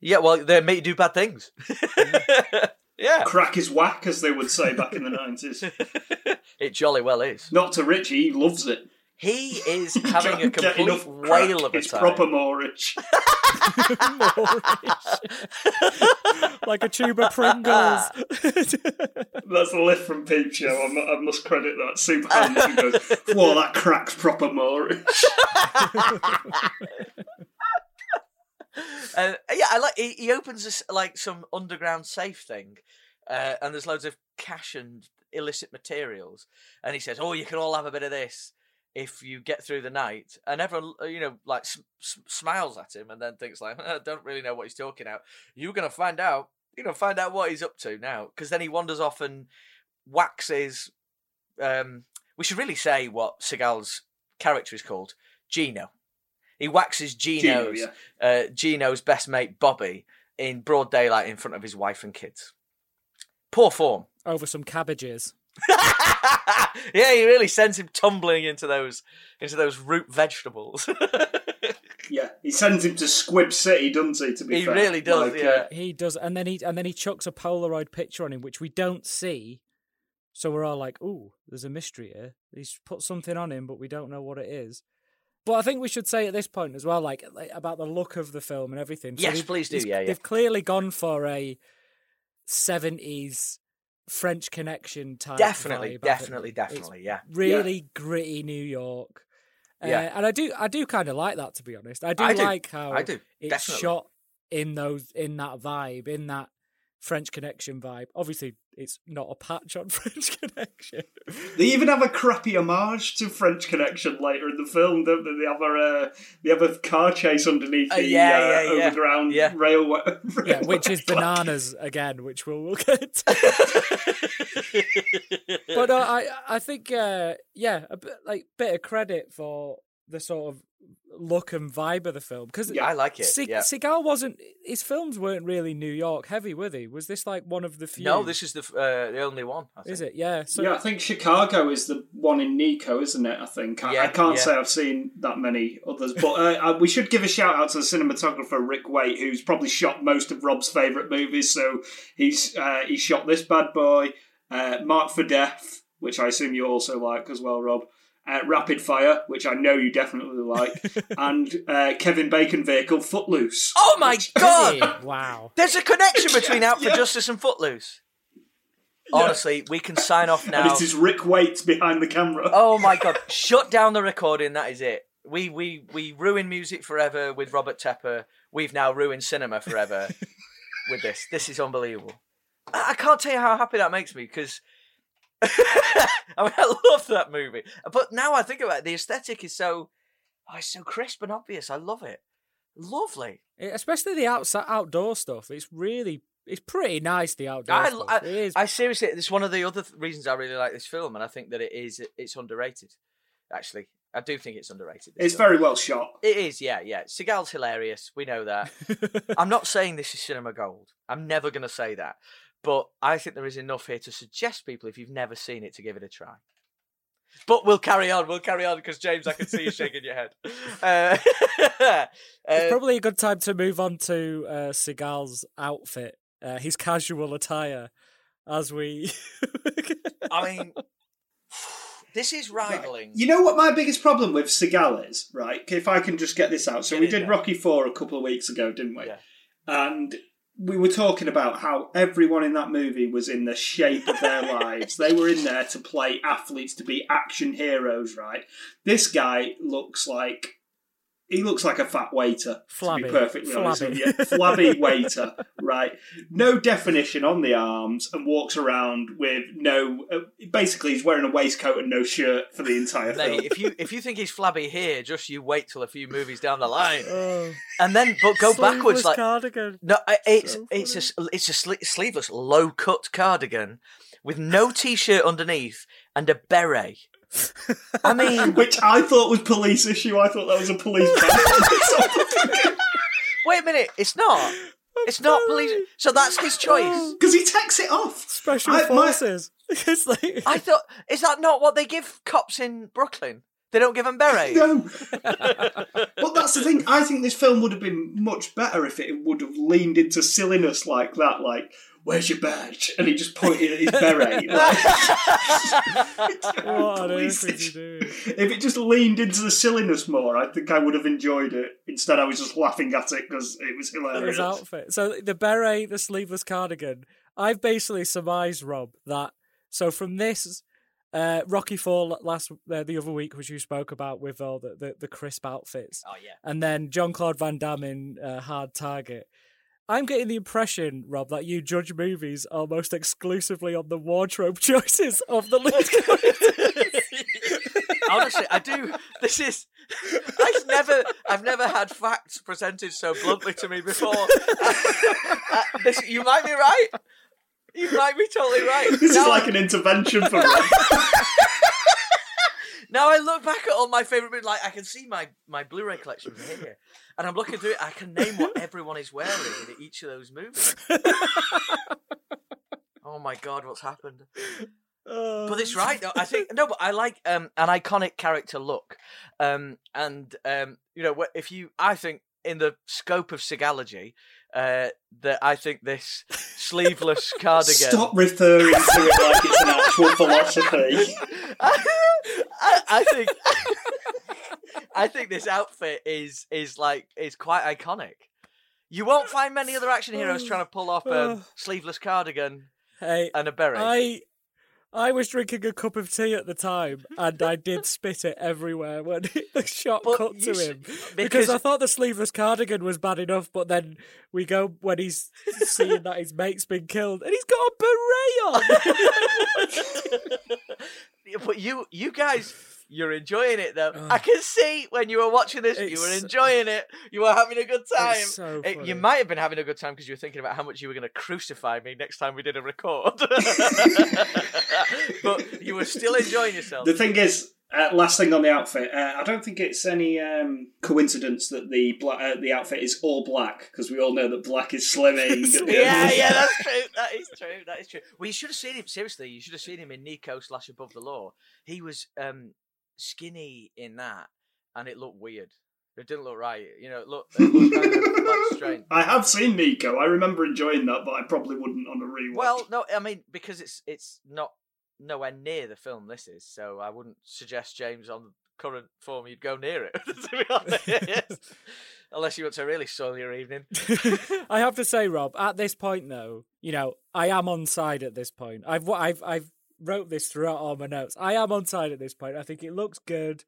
Yeah, well, they make you do bad things. [LAUGHS] yeah, crack is whack, as they would say back in the nineties. [LAUGHS] it jolly well is. Not to Richie, he loves it. He is [LAUGHS] having a Can't get complete enough whale of a It's time. proper Moorish. [LAUGHS] like a tube of Pringles. That's a lift from Peep Show. I, mu- I must credit that. Super Hamilton goes, "Whoa, that crack's proper Moorish." Uh, yeah, I like. He, he opens this like some underground safe thing, uh, and there's loads of cash and illicit materials. And he says, "Oh, you can all have a bit of this if you get through the night." And everyone, uh, you know, like smiles at him, and then thinks like, "I don't really know what he's talking about." You're gonna find out. You're gonna find out what he's up to now, because then he wanders off and waxes. Um, we should really say what Seagal's character is called, Gino. He waxes Gino, Gino's yeah. uh, Gino's best mate Bobby in broad daylight in front of his wife and kids. Poor form. [LAUGHS] Over some cabbages. yeah, he really sends him tumbling into those into those root vegetables. [LAUGHS] Yeah, he sends him to Squib City, doesn't he? To be He fair, really does, Like, yeah. uh, He does, and then he and then he chucks a Polaroid picture on him, which we don't see. So we're all like, "Ooh, there's a mystery here." He's put something on him, but we don't know what it is. But I think we should say at this point as well, like, like about the look of the film and everything. Yes, they've- please do, yeah, yeah. They've clearly gone for a seventies French Connection type. definitely, vibe, definitely. It's definitely, yeah. really gritty New York. Uh, Yeah. and I do, I do kind of like that to be honest. I do I do. like how I do, it's shot in those, in that vibe, in that French Connection vibe. Obviously, it's not a patch on [LAUGHS] French Connection. They even have a crappy homage to French Connection later in the film, don't they? They have a uh, they have a car chase underneath Uh, the yeah, uh, yeah, yeah. overground Yeah. railway. [LAUGHS] yeah, which is bananas again, which we'll, we'll get. [LAUGHS] But uh, I, I think, uh, yeah, a bit like bit of credit for the sort of look and vibe of the film because Yeah, I like it. Se- yeah. Seagal wasn't his films weren't really New York heavy, were they? Was this like one of the few? No, this is the uh, the only one. I think. is it? Yeah. So yeah, I think Chicago is the one in Nico, isn't it? I think I, Yeah, I can't yeah. say I've seen that many others, but uh, uh, we should give a shout out to the cinematographer Ric Waite, who's probably shot most of Rob's favourite movies. So he's uh, he shot this bad boy, uh, Mark for Death, which I assume you also like as well, Rob. Uh, Rapid Fire, which I know you definitely like, [LAUGHS] and uh, Kevin Bacon vehicle Footloose. Oh my god! wow. There's a connection [LAUGHS] between Out for Yeah. Justice and Footloose. Honestly, we can sign off now. And now. it is Ric Waite behind the camera. Oh my god! [LAUGHS] Shut down the recording. That is it. We we we ruin music forever with Robert Tepper. We've now ruined cinema forever with this. This is unbelievable. I, I can't tell you how happy that makes me because. [LAUGHS] I mean, I love that movie, but now I think about it, the aesthetic is so, oh, it's so crisp and obvious. I love it. Lovely. Especially the outside outdoor stuff. It's really it's pretty nice. The outdoor I, stuff. I, it is. I seriously, it's one of the other th- reasons I really like this film, and I think that it is it's underrated. Actually, I do think it's underrated. It's film. very well shot. It is, yeah, yeah. Seagal's hilarious. We know that. [LAUGHS] I'm not saying this is cinema gold. I'm never going to say that. But I think there is enough here to suggest people, if you've never seen it, to give it a try. But we'll carry on. We'll carry on because James, I can see you [LAUGHS] shaking your head. Uh, [LAUGHS] it's uh, probably a good time to move on to uh, Seagal's outfit, uh, his casual attire, as we. [LAUGHS] I mean, this is rivaling. You know what my biggest problem with Seagal is, right? If I can just get this out. So Get we did there. Rocky Four a couple of weeks ago, didn't we? Yeah. And we were talking about how everyone in that movie was in the shape of their [LAUGHS] lives. They were in there to play athletes, to be action heroes, right? This guy looks like he looks like a fat waiter. Flabby. To be perfectly honest with Flabby. you. Flabby waiter, right? No definition on the arms and walks around with no. Uh, basically, he's wearing a waistcoat and no shirt for the entire film. Mate, if you if you think he's flabby here, just you wait till a few movies down the line, oh, and then but go backwards like cardigan. No, it's So it's a s- it's a sleeveless, low cut cardigan with no t-shirt underneath and a beret. I mean, [LAUGHS] Which I thought was police issue. I thought that was a police ban. [LAUGHS] wait a minute, it's not. Oh, it's not police. So that's his choice. [GASPS] Because he takes it off. Special I- my- forces. [LAUGHS] it's like I thought, is that not what they give cops in Brooklyn? They don't give them berets. No. but that's the thing. I think this film would have been much better if it would have leaned into silliness like that. Like, where's your badge? And he just pointed at his beret. [LAUGHS] Like, [LAUGHS] what on police earth is he issue. if it just leaned into the silliness more, I think I would have enjoyed it. Instead, I was just laughing at it because it was hilarious. his outfit. So the beret, the sleeveless cardigan. I've basically surmised, Rob, that so from this uh, Rocky Four last uh, the other week, which you spoke about with all the, the, the crisp outfits, Oh yeah. and then Jean-Claude Van Damme in uh, Hard Target. I'm getting the impression, Rob, that you judge movies almost exclusively on the wardrobe [LAUGHS] choices of the lead characters. [LAUGHS] Honestly, I do. This is. I've never, I've never had facts presented so bluntly to me before. Uh, this, you might be right. You might be totally right. This Now is like an intervention for me. [LAUGHS] Now I look back at all my favourite movies, like I can see my, my Blu-ray collection here, and I'm looking through it. I can name what everyone is wearing in each of those movies. [LAUGHS] oh my god, what's happened? But it's right though. I think no, but I like um, an iconic character look, um, and um, you know, if you, I think in the scope of Seagalogy, uh, that I think this sleeveless [LAUGHS] cardigan. Stop referring to it like it's an actual philosophy. [LAUGHS] I, I think I think this outfit is is like is quite iconic. You won't find many other action heroes trying to pull off a [SIGHS] sleeveless cardigan Hey, and a beret. I I was drinking a cup of tea at the time, and I did [LAUGHS] spit it everywhere when [LAUGHS] the shot But cut to him because, because- I thought the sleeveless cardigan was bad enough. But then we go when he's seeing that his mate's been killed, and he's got a beret on. [LAUGHS] but you you guys you're enjoying it though. I can see when you were watching this, you were enjoying it. You were having a good time. so It- you might have been having a good time because you were thinking about how much you were going to crucify me next time we did a record. [LAUGHS] but you were still enjoying yourself. The thing is, Uh, last thing on the outfit, uh, I don't think it's any um, coincidence that the bla- uh, the outfit is all black because we all know that black is slimming. [LAUGHS] yeah, yeah, that's true. That is true. That is true. Well, you should have seen him. Seriously, you should have seen him in Nico slash Above the Law. He was um, skinny in that, and it looked weird. It didn't look right. You know, it looked, it looked kind of like [LAUGHS] strange. I have seen Nico. I remember enjoying that, but I probably wouldn't on a rewatch. Well, no, I mean because it's it's not nowhere near the film this is, so I wouldn't suggest James on current form you'd go near it. [LAUGHS] to be honest, [LAUGHS] unless you want to really soil your evening. I have to say, Rob, at this point, though, you know, I am on side at this point. I've I've I've wrote this throughout all my notes. I am on side at this point. I think it looks good.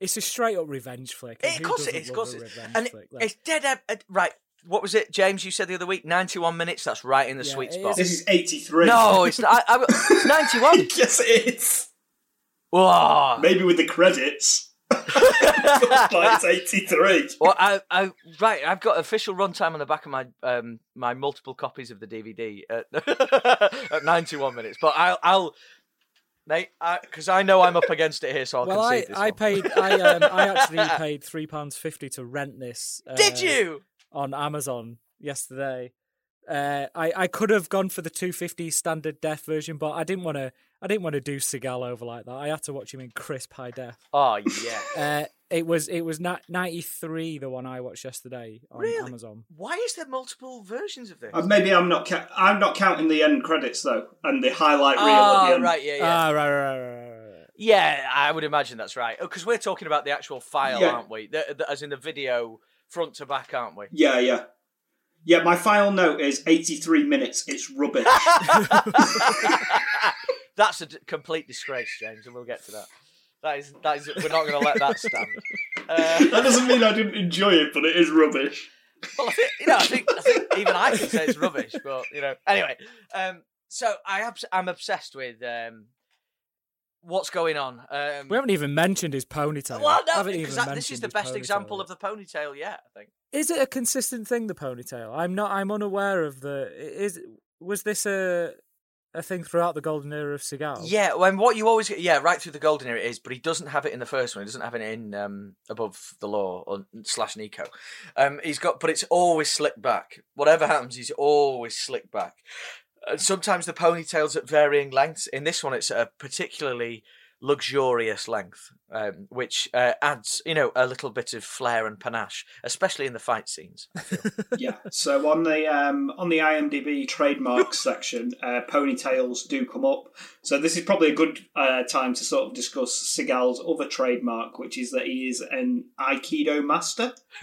It's a straight up revenge flick. and Of course it. Of course it is. revenge And it- flick? Like, it's dead. uh, right. What was it, James? You said the other week, ninety-one minutes. That's right in the Yeah, sweet it spot. this is eighty three. No, it's I, I, it's [LAUGHS] ninety-one. yes, it is. Whoa. Maybe with the credits, like it's eighty three. Well, I, I, right, I've got official runtime on the back of my um my multiple copies of the DVD at, [LAUGHS] at 91 minutes, but I'll, I'll, mate, because I, know I'm up against it here, so I'll well, I, concede this I one. paid I um, I actually [LAUGHS] paid three pounds fifty to rent this. Uh, Did you? on Amazon yesterday? Uh, I I could have gone for the two fifty standard def version, but I didn't want to. I didn't want to do Seagal over like that. I had to watch him in crisp high def. Oh yeah. [LAUGHS] Uh, it was it was ninety three the one I watched yesterday on Really? Amazon. Why is there multiple versions of this? Uh, maybe I'm not. Ca- I'm not counting the end credits though, and the highlight reel at oh the end. right, yeah, yeah. Ah, right, right, right, right, right. Yeah, I would imagine that's right. Because we're talking about the actual file, Yeah. aren't we? The, the, as in the video front to back, aren't we? Yeah, yeah, yeah. My final note is eighty three minutes. It's rubbish. [LAUGHS] [LAUGHS] That's a d- complete disgrace, James, and we'll get to that. That is, that is. We're not going to let that stand. Uh, [LAUGHS] that doesn't mean I didn't enjoy it, but it is rubbish. well, I think, you know, I think, I think even I can say it's rubbish, but you know. Anyway, um, so I am, I'm obsessed with um, what's going on. Um, We haven't even mentioned his ponytail. well, no, haven't because even that, this is the best example yet. of the ponytail yet. I think. Is it a consistent thing, the ponytail? I'm not. I'm unaware of the. Is was this a a thing throughout the golden era of Seagal? Yeah, when what you always yeah, right through the golden era it is, but he doesn't have it in the first one. He doesn't have it in um, above the law or slash Nico. Um, he's got, but it's always slicked back. Whatever happens, he's always slicked back. And sometimes the ponytails at varying lengths. In this one, it's a particularly luxurious length, um, which uh, adds, you know, a little bit of flair and panache, especially in the fight scenes. [LAUGHS] Yeah. So on the um, on the IMDb trademarks [LAUGHS] section, uh, ponytails do come up. So this is probably a good uh, time to sort of discuss Seagal's other trademark, which is that he is an Aikido master. [LAUGHS]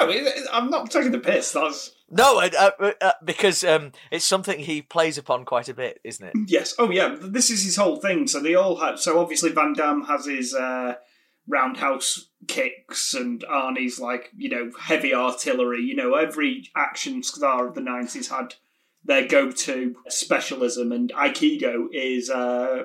no, it, it- I'm not taking the piss. That's no, uh, uh, uh, because um, it's something he plays upon quite a bit, isn't it? yes. Oh yeah, this is his whole thing. So they all have. So obviously Van Damme has his. Uh, roundhouse kicks and Arnie's like, you know, heavy artillery. You know, every action star of the 90s had their go to specialism, and Aikido is. Uh,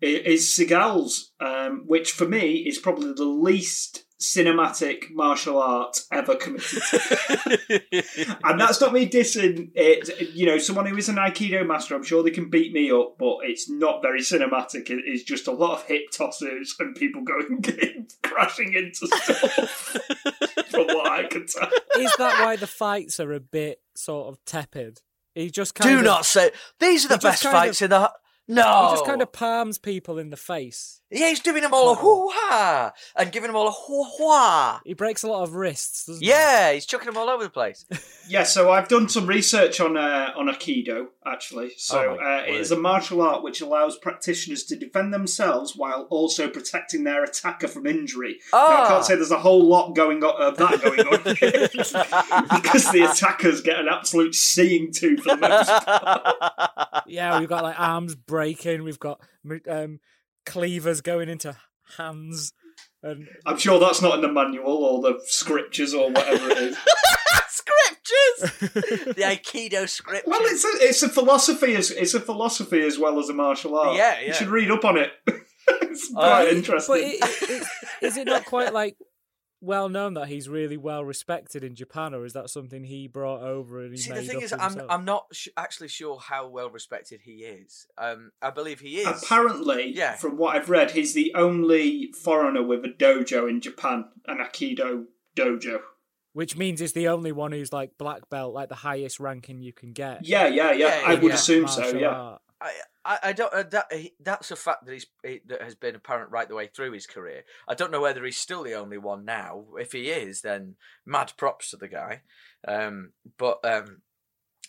is Seagal's, um, which for me is probably the least cinematic martial art ever committed. [LAUGHS] and that's not me dissing it. You know, someone who is an Aikido master, I'm sure they can beat me up, but it's not very cinematic. It is just a lot of hip tosses and people going [LAUGHS] crashing into stuff. [LAUGHS] from what I can tell. Is that why the fights are a bit sort of tepid? He just kind Do of, not say these are the best fights of- in the. No, He just kind of palms people in the face. yeah, he's giving them all a hoo ha and giving them all a hoo ha. He breaks a lot of wrists, doesn't he? Yeah, he's chucking them all over the place. [LAUGHS] Yeah, so I've done some research on uh, on Aikido actually. So Oh uh, it is a martial art which allows practitioners to defend themselves while also protecting their attacker from injury. Now, I Ah. can't say there's a whole lot going on of that going on [LAUGHS] because the attackers get an absolute seeing to for the most [LAUGHS] part. Yeah, we've got like arms breaking. We've got um, cleavers going into hands, and I'm sure that's not in the manual or the scriptures or whatever it is. [LAUGHS] scriptures, the Aikido scriptures. Well, it's a, it's a philosophy as it's a philosophy as well as a martial art. Yeah, yeah. You should read up on it. [LAUGHS] it's Uh, quite but interesting. but it, it, it, is it not quite [LAUGHS] like well known that he's really well respected in Japan, or is that something he brought over and he See, made the thing up is, I'm? I'm not sh- actually sure how well respected he is. Um, I believe he is. Apparently, Yeah. from what I've read, he's the only foreigner with a dojo in Japan, an Aikido dojo. Which means he's the only one who's like black belt, like the highest ranking you can get. Yeah, yeah, yeah. Yeah, I would yeah. assume so. Yeah. art. I, I, don't. Uh, that he, that's a fact that he's he, that has been apparent right the way through his career. I don't know whether he's still the only one now. If he is, then mad props to the guy. Um, but um,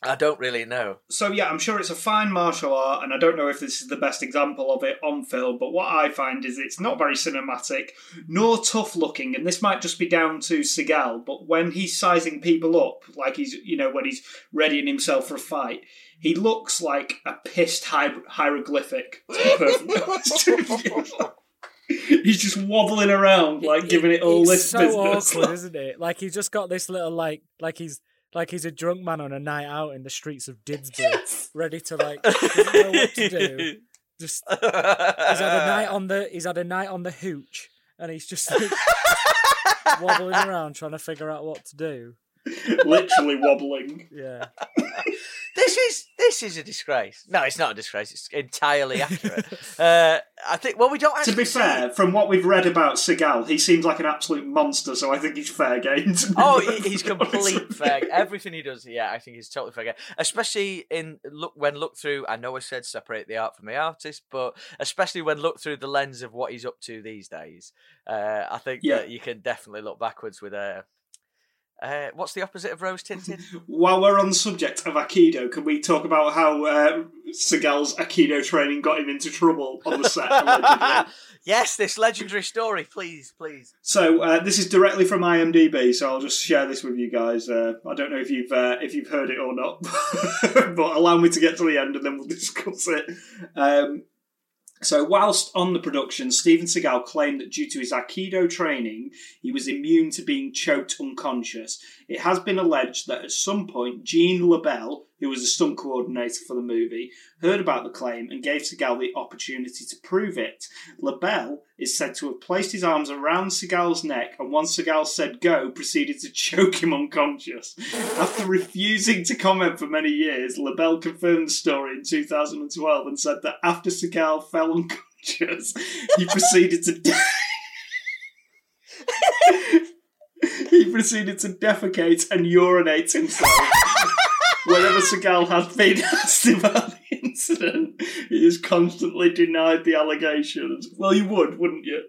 I don't really know. So yeah, I'm sure it's a fine martial art, and I don't know if this is the best example of it on film. But what I find is it's not very cinematic, nor tough looking, and this might just be down to Seagal. But when he's sizing people up, like he's you know when he's readying himself for a fight, he looks like a pissed hier- hieroglyphic. to be perfectly honest with you. He's just wobbling around, like giving it all it's this so business. awkward, [LAUGHS] isn't it? Like he's just got this little like like he's like he's a drunk man on a night out in the streets of Didsbury, ready to like doesn't know what to do. [LAUGHS] Just he's had a night on the he's had a night on the hooch, and he's just like, [LAUGHS] wobbling around trying to figure out what to do. Literally wobbling. Yeah, [LAUGHS] This is this is a disgrace. No, it's not a disgrace. It's entirely accurate. [LAUGHS] uh, I think. Well, we don't. To be see- fair, from what we've read about Seagal, he seems like an absolute monster, so I think he's fair game. Oh, he- [LAUGHS] he's honest complete with fair. Everything he does, yeah, I think he's totally fair. game. Especially in look when look through. I know I said separate the art from the artist, but especially when look through the lens of what he's up to these days, uh, I think Yeah. that you can definitely look backwards with a. Uh, what's the opposite of rose tinted? [LAUGHS] While we're on the subject of Aikido, can we talk about how uh, Seagal's Aikido training got him into trouble on the set? [LAUGHS] yes, this legendary story, please, please. So uh, this is directly from IMDb, so I'll just share this with you guys. Uh, I don't know if you've uh, if you've heard it or not, [LAUGHS] but allow me to get to the end and then we'll discuss it. Um, so, whilst on the production, Steven Seagal claimed that due to his Aikido training, he was immune to being choked unconscious. It has been alleged that at some point, Gene LeBell, who was the stunt coordinator for the movie, heard about the claim and gave Seagal the opportunity to prove it. LeBell is said to have placed his arms around Seagal's neck and once Seagal said go, proceeded to [LAUGHS] choke him unconscious. After refusing to comment for many years, LeBell confirmed the story in 2012 and said that after Seagal fell unconscious, he proceeded to. [LAUGHS] He proceeded to defecate and urinate himself. Whenever Seagal has been [LAUGHS] asked about the incident, he has constantly denied the allegations. Well, you would, wouldn't you?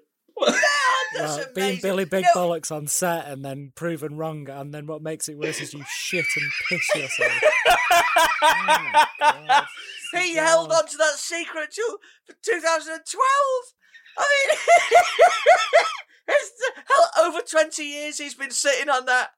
That's Well, being. Billy Big No, Bollocks on set and then proven wrong, and then what makes it worse is you shit and piss yourself. [LAUGHS] Oh my God. he Seagal. held on to that secret till for 2012. I mean, [LAUGHS] it's hell, over 20 years he's been sitting on that.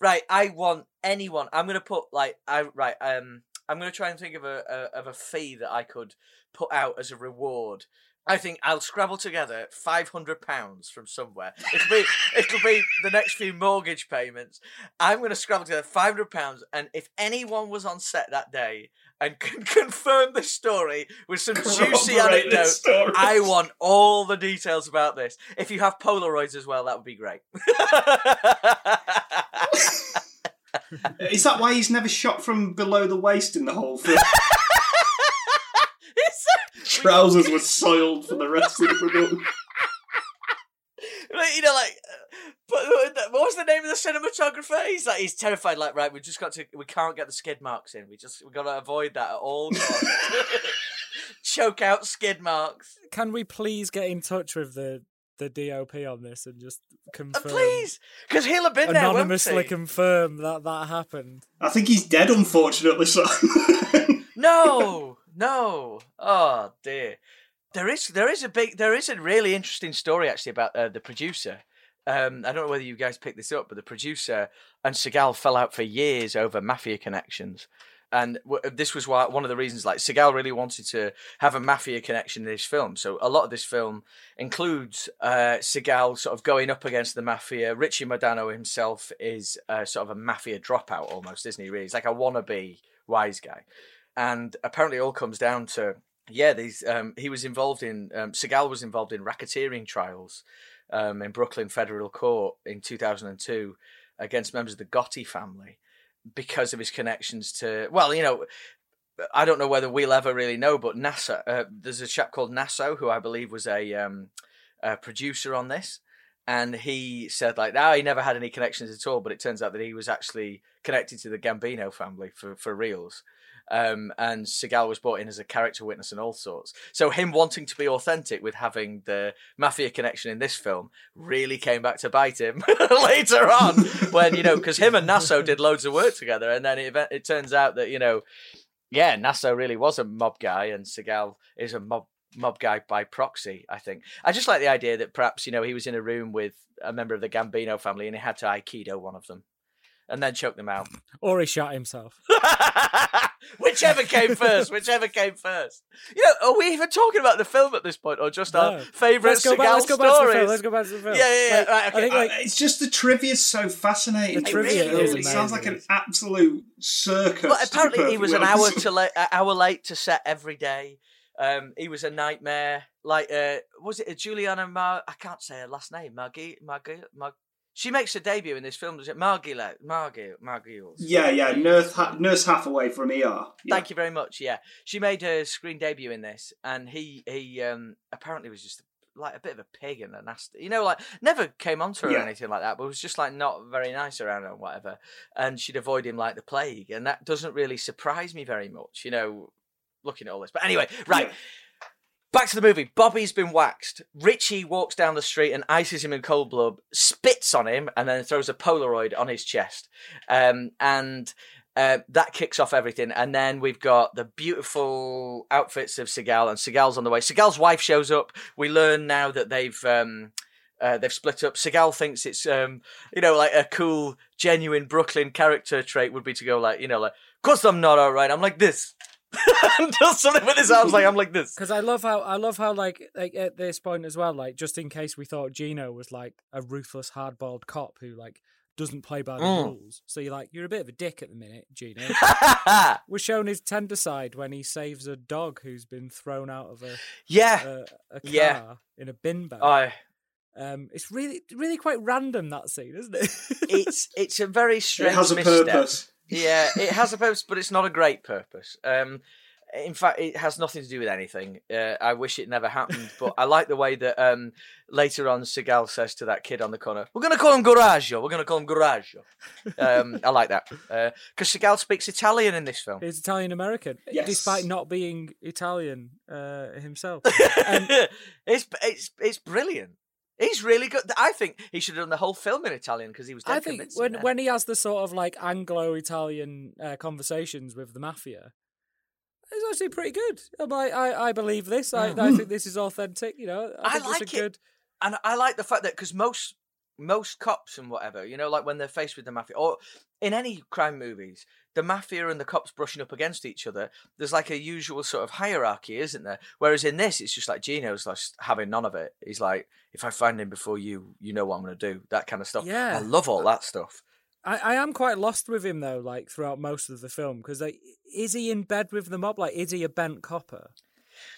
Right, I want anyone. I'm gonna put like I right. Um, I'm gonna try and think of a, a of a fee that I could put out as a reward. I think I'll scrabble together five hundred pounds from somewhere. It'll be [LAUGHS] it'll be the next few mortgage payments. I'm going to scrabble together five hundred pounds, and if anyone was on set that day and can [LAUGHS] confirm the story with some juicy anecdotes. I want all the details about this. If you have Polaroids as well, that would be great. [LAUGHS] Is that why he's never shot from below the waist in the whole film? [LAUGHS] It's- [LAUGHS] Trousers were soiled for the rest of the production. Like, you know, like, but what was the name of the cinematographer? He's like, he's terrified. Like, right, we just got to, we can't get the skid marks in. We just, we got to avoid that at all costs. [LAUGHS] Choke out skid marks, Can we please get in touch with the the DOP on this and just uh, confirm, please, because he'll have been there, anonymously he? confirm that that happened? I think he's dead, unfortunately. So [LAUGHS] No, no. Oh dear. There is there is a big there is a really interesting story actually about uh, the producer. Um, I don't know whether you guys picked this up, but the producer and Seagal fell out for years over mafia connections. And this was why one of the reasons, like Seagal really wanted to have a mafia connection in his film. So a lot of this film includes uh, Seagal sort of going up against the mafia. Richie Madano himself is uh, sort of a mafia dropout almost, isn't he? Really, he's like a wannabe wise guy and apparently it all comes down to yeah, these um, he was involved in um, Seagal was involved in racketeering trials um, in Brooklyn federal court in 2002 against members of the Gotti family because of his connections to well, you know. I don't know whether we'll ever really know, but Nasso. Uh, there's a chap called Nasso who I believe was a, um, a producer on this, and he said like, "No, he never had any connections at all." But it turns out that he was actually connected to the Gambino family for for reals. Um, and Seagal was brought in as a character witness and all sorts. So him wanting to be authentic with having the mafia connection in this film really came back to bite him [LAUGHS] later on when you know because him and Nasso did loads of work together, and then it, it turns out that you know, yeah, Nasso really was a mob guy, and Seagal is a mob mob guy by proxy. I think I just like the idea that perhaps you know he was in a room with a member of the Gambino family and he had to aikido one of them and then choke them out. [LAUGHS] Or he shot himself. [LAUGHS] whichever came first, whichever came first. You know, are we even talking about the film at this point, or just our favourite Let's go, Seagal back, let's go back to the film. Let's go back to the film. Yeah, yeah, yeah. Like, Right, okay. I think like Uh, It's just the trivia is so fascinating. The It trivia really is It sounds like an absolute circus. Well, to be apparently he was an hour to late, an hour late to set every day. Um, he was a nightmare. Like, uh, was it a Juliana Mar? I can't say her last name. Margie, Margie, Mar- She makes her debut in this film. Does it? Margie, Margie, Margie. Yeah, yeah. Nurse, ha- Nurse Hathaway from ER. Yeah. Thank you very much. Yeah, she made her screen debut in this, and he he um apparently was just like a bit of a pig and a nasty, you know, like never came onto her Yeah. or anything like that, but was just like not very nice around her and whatever. And she'd avoid him like the plague, and that doesn't really surprise me very much, you know, looking at all this. But anyway, right. Back to the movie. Bobby's been waxed. Richie walks down the street and ices him in cold blood, spits on him, and then throws a Polaroid on his chest. Um, and uh, that kicks off everything. And then we've got the beautiful outfits of Seagal, and Seagal's on the way. Seagal's wife shows up. We learn now that they've. Um, uh, they've split up. Seagal thinks it's, um, you know, like a cool, genuine Brooklyn character trait would be to go like, you know, like, "Cause I'm not alright. I'm like this," and does something with his arms like I'm like this. Because I love how I love how like, like at this point as well, like just in case we thought Gino was like a ruthless, hardboiled cop who like doesn't play by the Mm. rules. So you're like you're a bit of a dick at the minute, Gino. [LAUGHS] We're shown his tender side when he saves a dog who's been thrown out of a yeah. a, a car Yeah. in a bin bag. I Um, it's really really quite random that scene, isn't it? it's it's a very strange It has a misstep. purpose. Yeah, it has a purpose, but it's not a great purpose. Um, in fact, it has nothing to do with anything. Uh, I wish it never happened, but I like the way that um, later on Seagal says to that kid on the corner, "We're going to call him Garaggio. We're going to call him Garaggio." Um, I like that because Seagal speaks Italian in this film. He's Italian American, Yes. despite not being Italian uh, himself. [LAUGHS] it's it's it's brilliant. He's really good. I think he should have done the whole film in Italian because he was. Dead I think when there. when he has the sort of like Anglo-Italian uh, conversations with the mafia, it's actually pretty good. I'm like, I I believe this. I, I think this is authentic. You know, I, I think like it's it. good. and I like the fact that because most most cops and whatever, you know, like when they're faced with the mafia or in any crime movies, the mafia and the cops brushing up against each other, there's like a usual sort of hierarchy, isn't there? Whereas in this, it's just like Gino's like having none of it. He's like, if I find him before you, you know what I'm going to do. That kind of stuff. Yeah. I love all that stuff. I, I am quite lost with him though, like throughout most of the film, because like, is he in bed with the mob? Like, is he a bent copper,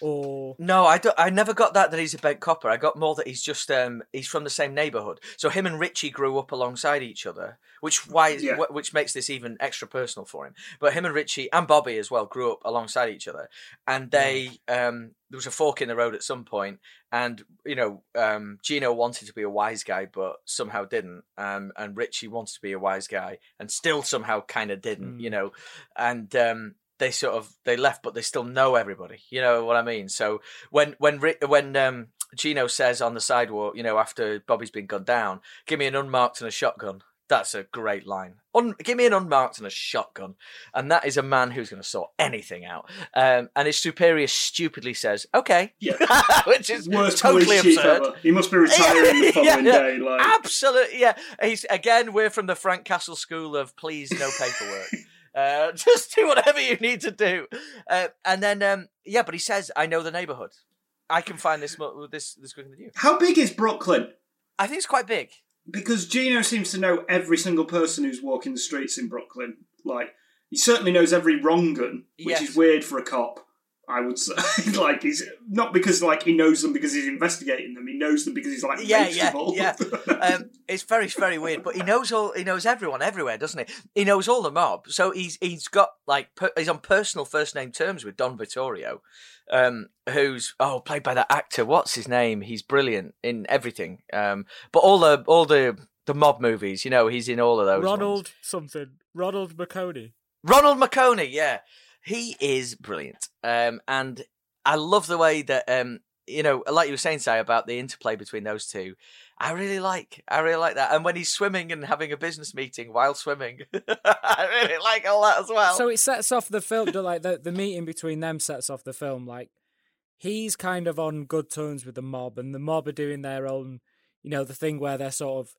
or No, I don't. I never got that that he's a bent copper. I got more that he's just um he's from the same neighborhood. So him and Richie grew up alongside each other, which why Yeah. wh- which makes this even extra personal for him. But him and Richie and Bobby as well grew up alongside each other, and they um there was a fork in the road at some point, and you know um Gino wanted to be a wise guy but somehow didn't, um and Richie wanted to be a wise guy and still somehow kind of didn't, Mm. you know, and um they sort of they left, but they still know everybody. You know what I mean? So when when when um, Gino says on the sidewalk, you know, after Bobby's been gunned down, give me an unmarked and a shotgun. That's a great line. Un- give me an unmarked and a shotgun, and that is a man who's going to sort anything out. Um, and his superior stupidly says, "Okay," Yeah. [LAUGHS] which is Worst totally absurd. ever. He must be retiring the [LAUGHS] following Yeah, day. Like, Absolutely, yeah. He's again. We're from the Frank Castle school of please no paperwork. [LAUGHS] uh, [LAUGHS] just do whatever you need to do. Uh, and then, um, yeah, but he says, "I know the neighborhood. I can find this mo- this this quicker than you." how big is Brooklyn? I think it's quite big. Because Gino seems to know every single person who's walking the streets in Brooklyn. Like, he certainly knows every wrong gun, which Yes. is weird for a cop. I would say, [LAUGHS] like he's not because like he knows them because he's investigating them. He knows them because he's like Yeah, yeah, with yeah. [LAUGHS] um, it's very, very weird. But he knows all. He knows everyone everywhere, doesn't he? He knows all the mob. So he's he's got like per, he's on personal first name terms with Don Vittorio, um, who's oh played by that actor. What's his name? He's brilliant in everything. Um, but all the all the the mob movies, you know, he's in all of those. ones. Ronald something. Ronald Maccone. Ronald Maccone, yeah, he is brilliant. Um, and I love the way that um, you know, like you were saying, say about the interplay between those two. I really like, I really like that. And when he's swimming and having a business meeting while swimming, [LAUGHS] I really like all that as well. So it sets off the film. Like the the meeting between them sets off the film. Like he's kind of on good terms with the mob, and the mob are doing their own. You know, the thing where they're sort of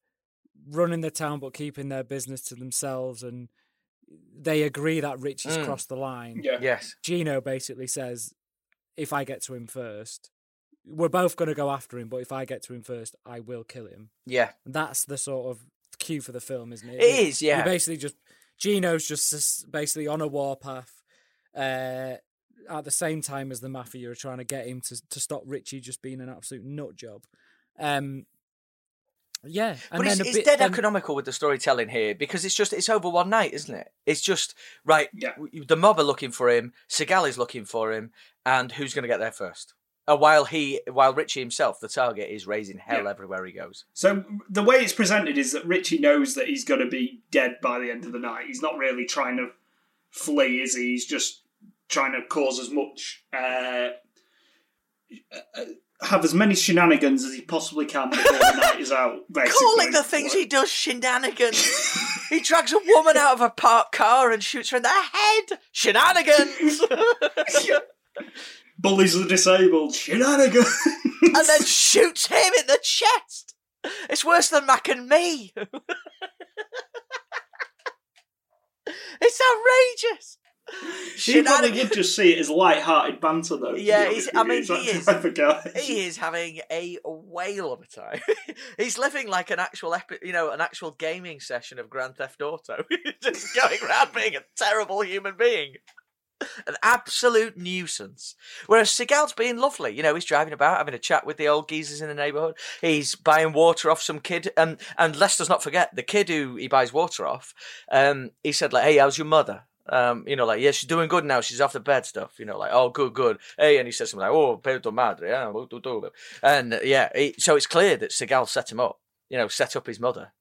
running the town but keeping their business to themselves, and they agree that Richie's Mm. crossed the line. yeah, yes, Gino basically says, "If I get to him first, we're both going to go after him. But if I get to him first, I will kill him." yeah, And that's the sort of cue for the film, isn't it? it is. You Yeah, basically just Gino's just basically on a warpath. Uh, at the same time as the mafia are trying to get him to to stop Richie just being an absolute nut job. Um, yeah, and but it's, then a it's bit, dead then- economical with the storytelling here because it's just it's over one night, isn't it? It's just right. Yeah. The mob are looking for him. Seagal is looking for him, and who's going to get there first? Uh, while he, while Richie himself, the target, is raising hell Yeah. everywhere he goes. So the way it's presented is that Richie knows that he's going to be dead by the end of the night. He's not really trying to flee, is he? He's just trying to cause as much, uh, uh, have as many shenanigans as he possibly can before the night is out. [LAUGHS] Basically, Calling the things he does shenanigans. [LAUGHS] he drags a woman out of a parked car and shoots her in the head. Shenanigans. [LAUGHS] bullies the disabled shenanigans. and then shoots him in the chest. It's worse than Mac and me. it's outrageous. He probably Shenanigans. would just see it as light-hearted banter, though. Yeah, he's- I mean, He's he is. type of guy. He is having a whale of a time. [LAUGHS] He's living like an actual, epi- you know, an actual gaming session of Grand Theft Auto, [LAUGHS] just going around being a terrible human being, an absolute nuisance. Whereas Seagal's being lovely, you know, he's driving about, having a chat with the old geezers in the neighbourhood. He's buying water off some kid, and and let's not forget the kid who he buys water off. Um, he said like, "Hey, how's your mother?" Um, you know, like, yeah, she's doing good now. She's off the bed stuff. You know, like, oh, good, good. Hey, and he says something like, oh, pedo madre? And uh, yeah, he, so it's clear that Seagal set him up. You know, set up his mother.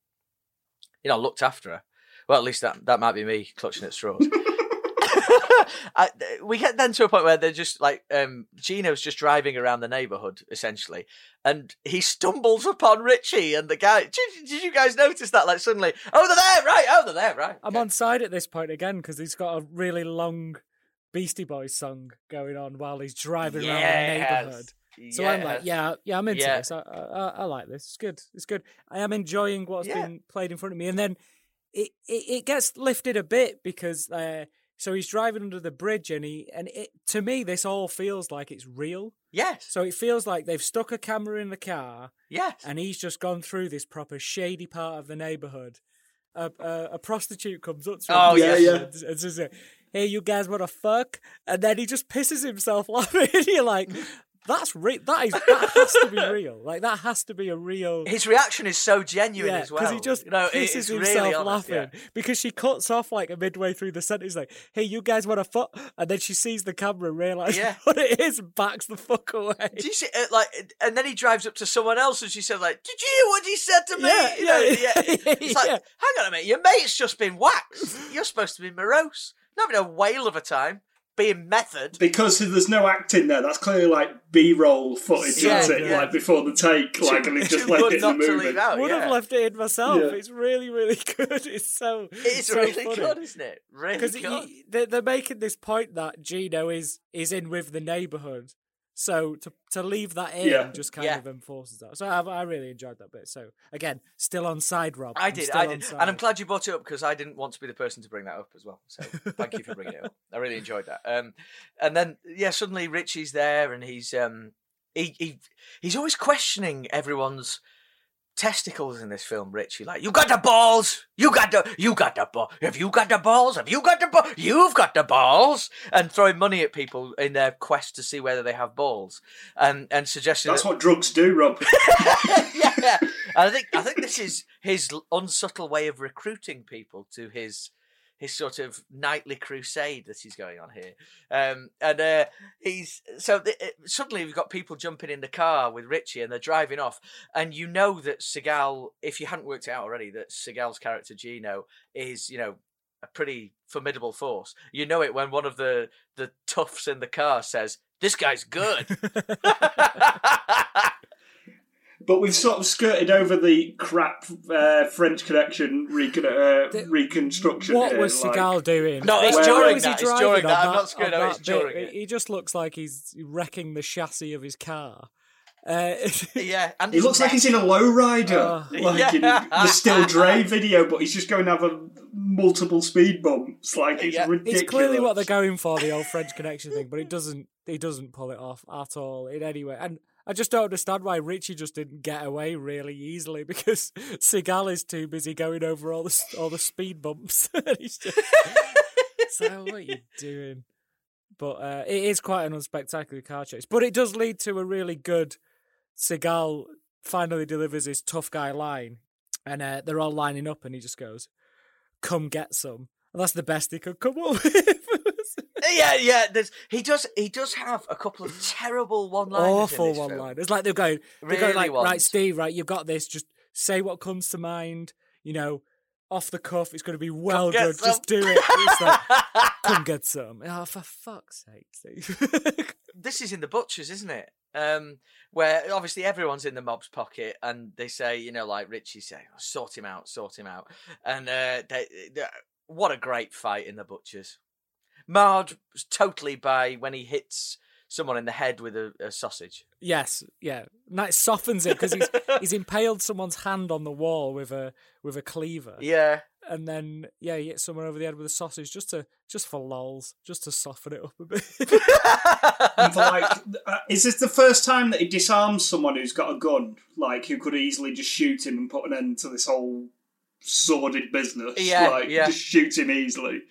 You know, looked after her. Well, at least that that might be me clutching at straws. [LAUGHS] [LAUGHS] I, we get then to a point where they're just like um, Gino's just driving around the neighborhood essentially, and he stumbles upon Richie and the guy. Did, did you guys notice that? Like suddenly, oh, they're there, right? Oh, they're there, right? I'm on side at this point again because he's got a really long Beastie Boys song going on while he's driving around the neighborhood. So I'm like, yeah, yeah, I'm into Yeah. this. I, I, I like this. It's good. It's good. I am enjoying what's Yeah. been played in front of me, and then it, it, it gets lifted a bit because uh, so he's driving under the bridge, and he and it to me this all feels like it's real. Yes, So it feels like they've stuck a camera in the car, yes. and he's just gone through this proper shady part of the neighborhood. A, a, a prostitute comes up to him Oh, yeah, yeah. and- and says, "Hey, you guys what a fuck?" And then he just pisses himself laughing. You're like, "That's real. That is that has to be real. Like that has to be a real." His reaction is so genuine yeah, as well. he just you know, pisses himself really honest, laughing yeah. because she cuts off like a midway through the sentence, like, "Hey, you guys want a fuck?" And then she sees the camera and realizes Yeah. [LAUGHS] what it is, and backs the fuck away. Do you see, uh, like, and then he drives up to someone else, and she says, "Like, did you hear what he said to me?" Yeah, You know, yeah, It's like, [LAUGHS] hang on a minute, your mate's just been waxed. You're supposed to be morose, not having a whale of a time, being method. because there's no acting there. That's clearly like B-roll footage, Yeah, isn't it? yeah. Like before the take, like, and they've [LAUGHS] just left it in the movie. leave out. Would yeah. have left it in myself. Yeah. It's really, really [LAUGHS] good. It's so It's so really funny. good, isn't it? Really because good. they're, they're making this point that Gino is is in with the neighborhood, so to to leave that in Yeah. just kind Yeah. of enforces that. So I, I really enjoyed that bit. So again, still on side, Rob. I I'm did, I did, side. and I'm glad you brought it up because I didn't want to be the person to bring that up as well. So thank you for bringing it up. I really enjoyed that. Um, and then yeah, suddenly Richie's there, and he's um, he he he's always questioning everyone's testicles in this film, Richie. Like, you got the balls. You got the, you got the ball. Have you got the balls? Have you got the ball? You've got the balls. And throwing money at people in their quest to see whether they have balls, and and suggesting That's that, what drugs do, Rob. [LAUGHS] yeah. And I think I think this is his unsubtle way of recruiting people to his his sort of nightly crusade that he's going on here. Um, and uh, he's so th- uh, suddenly we've got people jumping in the car with Richie and they're driving off, and you know that Seagal, if you hadn't worked it out already, that Seagal's character Gino is you know a pretty formidable force. You know it when one of the the toughs in the car says, "This guy's good." [LAUGHS] [LAUGHS] [LAUGHS] But we've sort of skirted over the crap uh, French Connection recon- uh, The- reconstruction. What here, was like- Seagal doing? No, it's Where- during where he that, it's driving during on that. I'm not scared on of it, it's that bit? during it. He just looks like he's wrecking the chassis of his car. Uh, [LAUGHS] yeah, and He looks like he's in a lowrider, Oh. like in the Still D.R.E. video, but he's just going to have a multiple speed bumps. Like it's Yeah. ridiculous. it's clearly what they're going for, the old French Connection thing, but it doesn't. He doesn't pull it off at all in any way. And I just don't understand why Richie just didn't get away really easily [LAUGHS] because Seagal is too busy going over all the all the speed bumps. [LAUGHS] He's just, so what are you doing? But uh, it is quite an unspectacular car chase. But it does lead to a really good. Seagal finally delivers his tough guy line, and uh, they're all lining up, and he just goes, "Come get some." And that's the best he could come up [LAUGHS] with. [LAUGHS] Yeah, yeah. There's, he does. He does have a couple of terrible one-liners. Awful one film. line. It's like they're going, they're Really going like, right. Steve, right, you've got this. Just say what comes to mind. You know, off the cuff. It's going to be well good. some. Just do it. It's like, [LAUGHS] come get some. Oh, for fuck's sake, Steve. [LAUGHS] This is in the butchers, isn't it? Um, where obviously everyone's in the mob's pocket, and they say, you know, like Richie say, "Oh, sort him out, sort him out, and uh, they, they, what a great fight in the butchers. Marred totally by when he hits someone in the head with a, a sausage. yes, yeah. And that softens it because he's [LAUGHS] he's impaled someone's hand on the wall with a with a cleaver. Yeah, and then yeah, he hits someone over the head with a sausage just to just for lols, just to soften it up a bit. [LAUGHS] And for, like, [LAUGHS] uh, is this the first time that he disarms someone who's got a gun, like who could easily just shoot him and put an end to this whole sordid business? Yeah, like yeah. just shoot him easily.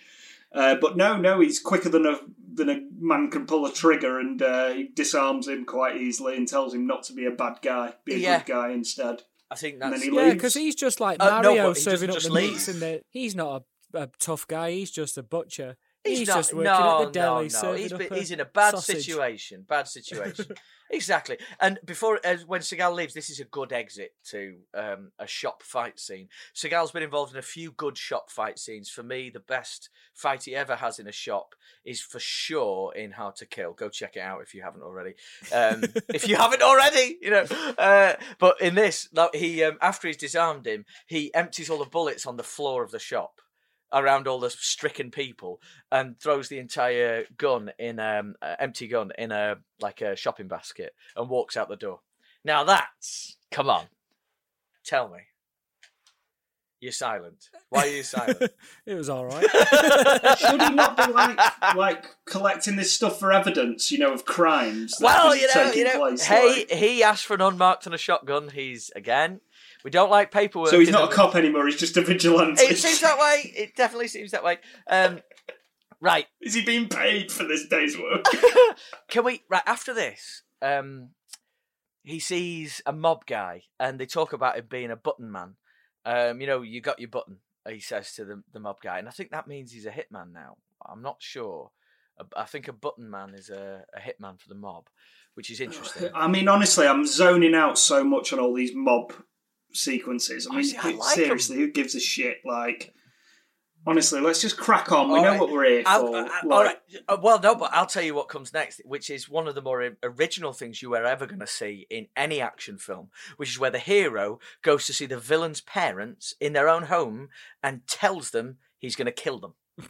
Uh, but no, no, he's quicker than a than a man can pull a trigger, and uh, he disarms him quite easily and tells him not to be a bad guy, be a Yeah. good guy instead. I think that's then he yeah, because he's just like Uh, no, Mario but he serving doesn't up the just meats leave. in the. He's not a, a tough guy. He's just a butcher. He's, He's, not, just working no, at the deli no, no. serving He's, up been- a he's in a bad sausage. situation. Bad situation. [LAUGHS] exactly. And before, when Seagal leaves, this is a good exit to um, a shop fight scene. Seagal's been involved in a few good shop fight scenes. For me, the best fight he ever has in a shop is for sure in Hard to Kill. Go check it out if you haven't already. Um, if you haven't already, you know. Uh, but in this, he um, after he's disarmed him, he empties all the bullets on the floor of the shop around all the stricken people and throws the entire gun in um uh, empty gun in a like a shopping basket and walks out the door. Now that's come on, tell me, you're silent. Why are you silent? [LAUGHS] it was all right. [LAUGHS] Should he not be like like collecting this stuff for evidence, you know, of crimes? well, you know, you know. place, Hey, like- he asked for an unmarked and a shotgun. He's again. We don't like paperwork. so he's not a cop anymore. He's just a vigilante. It seems that way. It definitely seems that way. Um, right. Is he being paid for this day's work? [LAUGHS] Can we right after this? Um, he sees a mob guy, and they talk about him being a button man. Um, you know, you got your button. He says to the the mob guy, and I think that means he's a hitman now. I'm not sure. I- I think a button man is a, a hitman for the mob, which is interesting. [LAUGHS] I mean, honestly, I'm zoning out so much on all these mob sequences. I I mean, see, I like 'em. seriously, who gives a shit? Like, honestly, let's just crack on. We All know right. what we're here I'll- for. I- I- Like, all right. Uh, Well, no, but I'll tell you what comes next, which is one of the more original things you are ever going to see in any action film, which is where the hero goes to see the villain's parents in their own home and tells them he's going to kill them. [LAUGHS]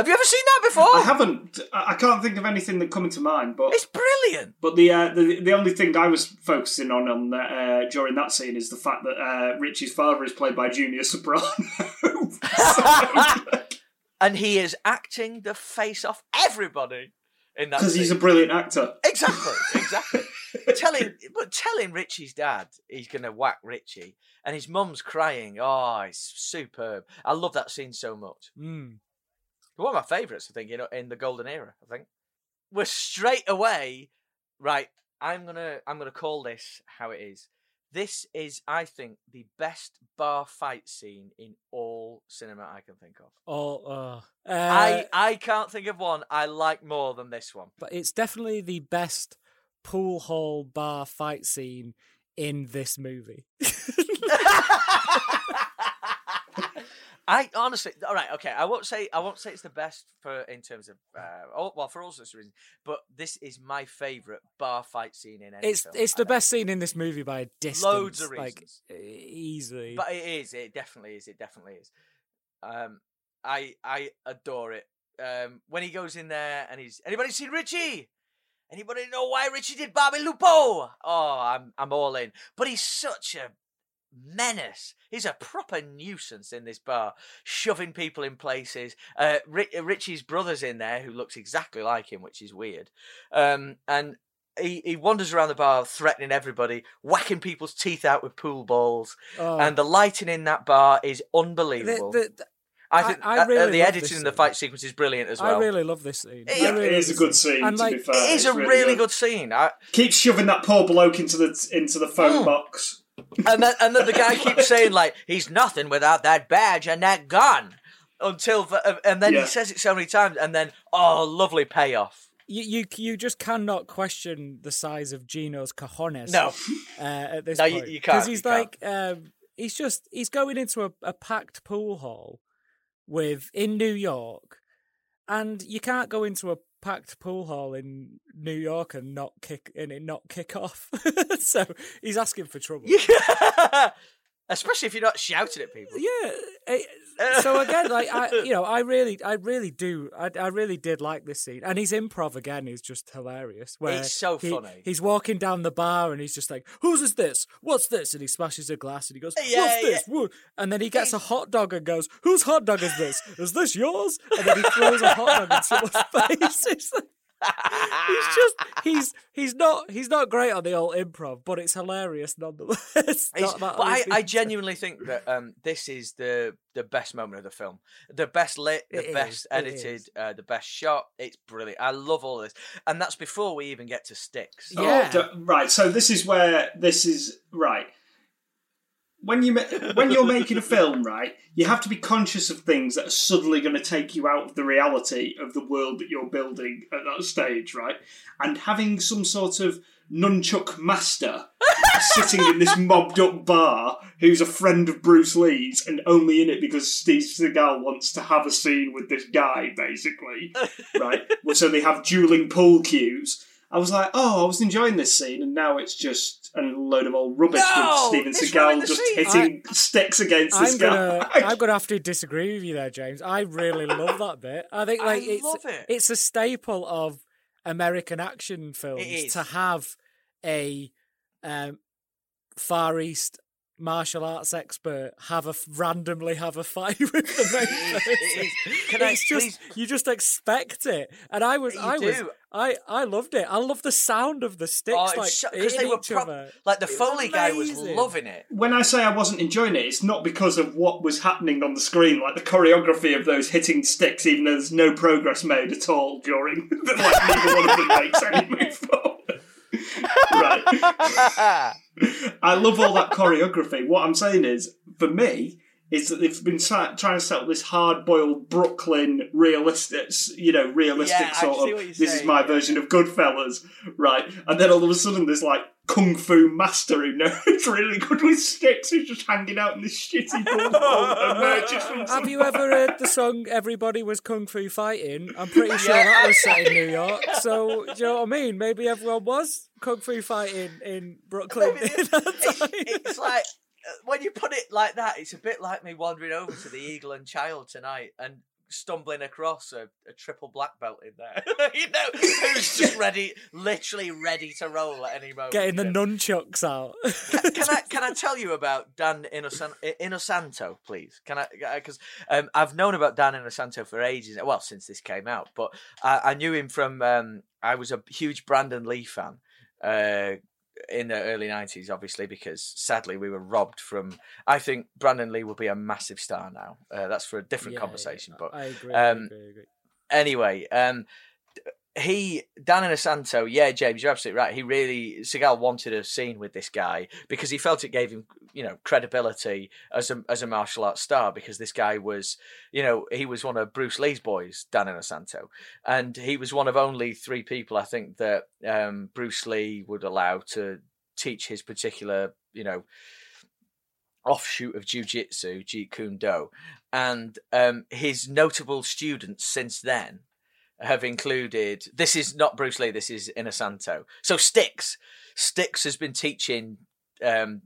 Have you ever seen that before? I haven't. I can't think of anything that coming to mind. But It's brilliant. but the uh, the the only thing I was focusing on on uh, during that scene is the fact that uh, Richie's father is played by Junior Soprano. [LAUGHS] And he is acting the face off everybody in that. Because he's a brilliant actor. Exactly, exactly. [LAUGHS] telling, but telling Richie's dad he's going to whack Richie, and his mum's crying. Oh, it's superb. I love that scene so much. Mm. One of my favourites, I think, you know, in the golden era. I think we're straight away right. I'm gonna, I'm gonna call this how it is. This is, I think, the best bar fight scene in all cinema I can think of. Oh, uh, I, uh, I can't think of one I like more than this one. but it's definitely the best pool hall bar fight scene in this movie. [LAUGHS] [LAUGHS] I honestly, all right, okay. I won't say I won't say it's the best for in terms of uh, oh, well for all sorts of reasons, but this is my favorite bar fight scene in any it's film. it's the best scene in this movie by a distance. Loads of like reasons. e- easily. but it is. It definitely is. It definitely is. Um, I I adore it. Um, when he goes in there and he's anybody seen Richie? Anybody know why Richie did Bobby Lupo? Oh, I'm I'm all in. But he's such a menace. He's a proper nuisance in this bar, shoving people in places. Uh, Richie's brother's in there, who looks exactly like him, which is weird. Um, and he, he wanders around the bar, threatening everybody, whacking people's teeth out with pool balls. Oh. And the lighting in that bar is unbelievable. the- the- I I- think I uh, uh, really the love editing this in the scene. fight sequence is brilliant as well. I really love this scene. Yeah, I Yeah, really it love is a good scene. And to like, be fair, it is It's a really good scene. I, Keep shoving that poor bloke into the into the phone Mm. box. And then and then the guy keeps saying like he's nothing without that badge and that gun until the, uh, and then Yeah. he says it so many times and then oh lovely payoff you, you you just cannot question the size of Gino's cojones. no uh, at this No, you- point you can't, Because he's you like um, he's just he's going into a, a packed pool hall with in New York, and you can't go into a packed pool hall in New York and not kick and it not kick off. [LAUGHS] so he's asking for trouble. yeah. [LAUGHS] [LAUGHS] especially if you're not shouting at people Yeah. so again, like I, [LAUGHS] you know, I really, I really do, I, I really did like this scene, and his improv again is just hilarious. Where It's so he- funny. He's walking down the bar and he's just like, "Whose is this? What's this?" And he smashes a glass and he goes, Yeah, "What's this?" Woo." And then he gets a hot dog and goes, "Whose hot dog is this? Is this yours?" And then he throws a hot dog in someone's [LAUGHS] face. It's like- he's just he's he's not he's not great on the old improv, but it's hilarious nonetheless. [LAUGHS] It's- Not but I, I, genuinely think that um, this is the the best moment of the film. The best lit, the It best is, edited, uh, the best shot. It's brilliant. I love all this, and that's before we even get to sticks. Yeah. Oh, right. So this is where this is right. When you when you're making a film, right, you have to be conscious of things that are suddenly going to take you out of the reality of the world that you're building at that stage, right? And having some sort of nunchuck master [LAUGHS] sitting in this mobbed up bar who's a friend of Bruce Lee's and only in it because Steve Seagal wants to have a scene with this guy, basically, right? So they have dueling pool cues. I was like, oh, I was enjoying this scene, and now it's just a load of old rubbish No, with Steven it's Seagal just scene. hitting sticks against this I'm guy. gonna, [LAUGHS] I'm gonna have to disagree with you there, James. I really love that bit. I think I it's love it. it's a staple of American action films to have a um, Far East martial arts expert have a randomly have a fight [LAUGHS] with the main It is, person. it is. Can I just please- you just expect it, and I was You I was do. I I loved it. I love the sound of the sticks Oh, like because they were each prop- like the It was Foley guy was loving it. when I say I wasn't enjoying it, it's not because of what was happening on the screen, like the choreography of those hitting sticks, even though there's no progress made at all during, [LAUGHS] that. like neither one of them makes any [LAUGHS] move forward. Right. I love all that choreography. What I'm saying is, for me, is that they've been sa- trying to set up this hard-boiled Brooklyn realistic, you know, realistic Yeah, sort of. This is my yeah. version of Goodfellas, right? And then all of a sudden, there's like kung fu master who knows [LAUGHS] really good with sticks, who's just hanging out in this shitty [LAUGHS] pool hall and emerges from Have you ever heard the song "Everybody Was Kung Fu Fighting"? I'm pretty sure Yeah. that was set in New York. So do you know what I mean? Maybe everyone was kung fu fighting in Brooklyn. Maybe in that it's, time. it's like uh, when you put it like that, it's a bit like me wandering over to the Eagle and Child tonight and stumbling across a, a triple black belt in there. [LAUGHS] you know, who's [LAUGHS] just ready, literally ready to roll at any moment. Getting the you know? nunchucks out. can, can I can I [LAUGHS] tell you about Dan Innocent, Inosanto, please? Can I? Because um, I've known about Dan Inosanto for ages. Well, since this came out, but I, I knew him from. Um, I was a huge Brandon Lee fan. Uh, in the early 90s obviously because sadly we were robbed from i think brandon lee will be a massive star now uh, that's for a different Yeah, conversation yeah, but I agree. um, I agree, I agree. anyway, um, he Dan Inosanto, yeah, James, you're absolutely right. He really Seagal wanted a scene with this guy because he felt it gave him, you know, credibility as a as a martial arts star because this guy was, you know, he was one of Bruce Lee's boys, Dan Inosanto, and he was one of only three people I think that um, Bruce Lee would allow to teach his particular, you know, offshoot of jiu-jitsu, Jeet Kune Do, and um, his notable students since then have included. This is not Bruce Lee. This is Inosanto. So Sticks, Sticks has been teaching um,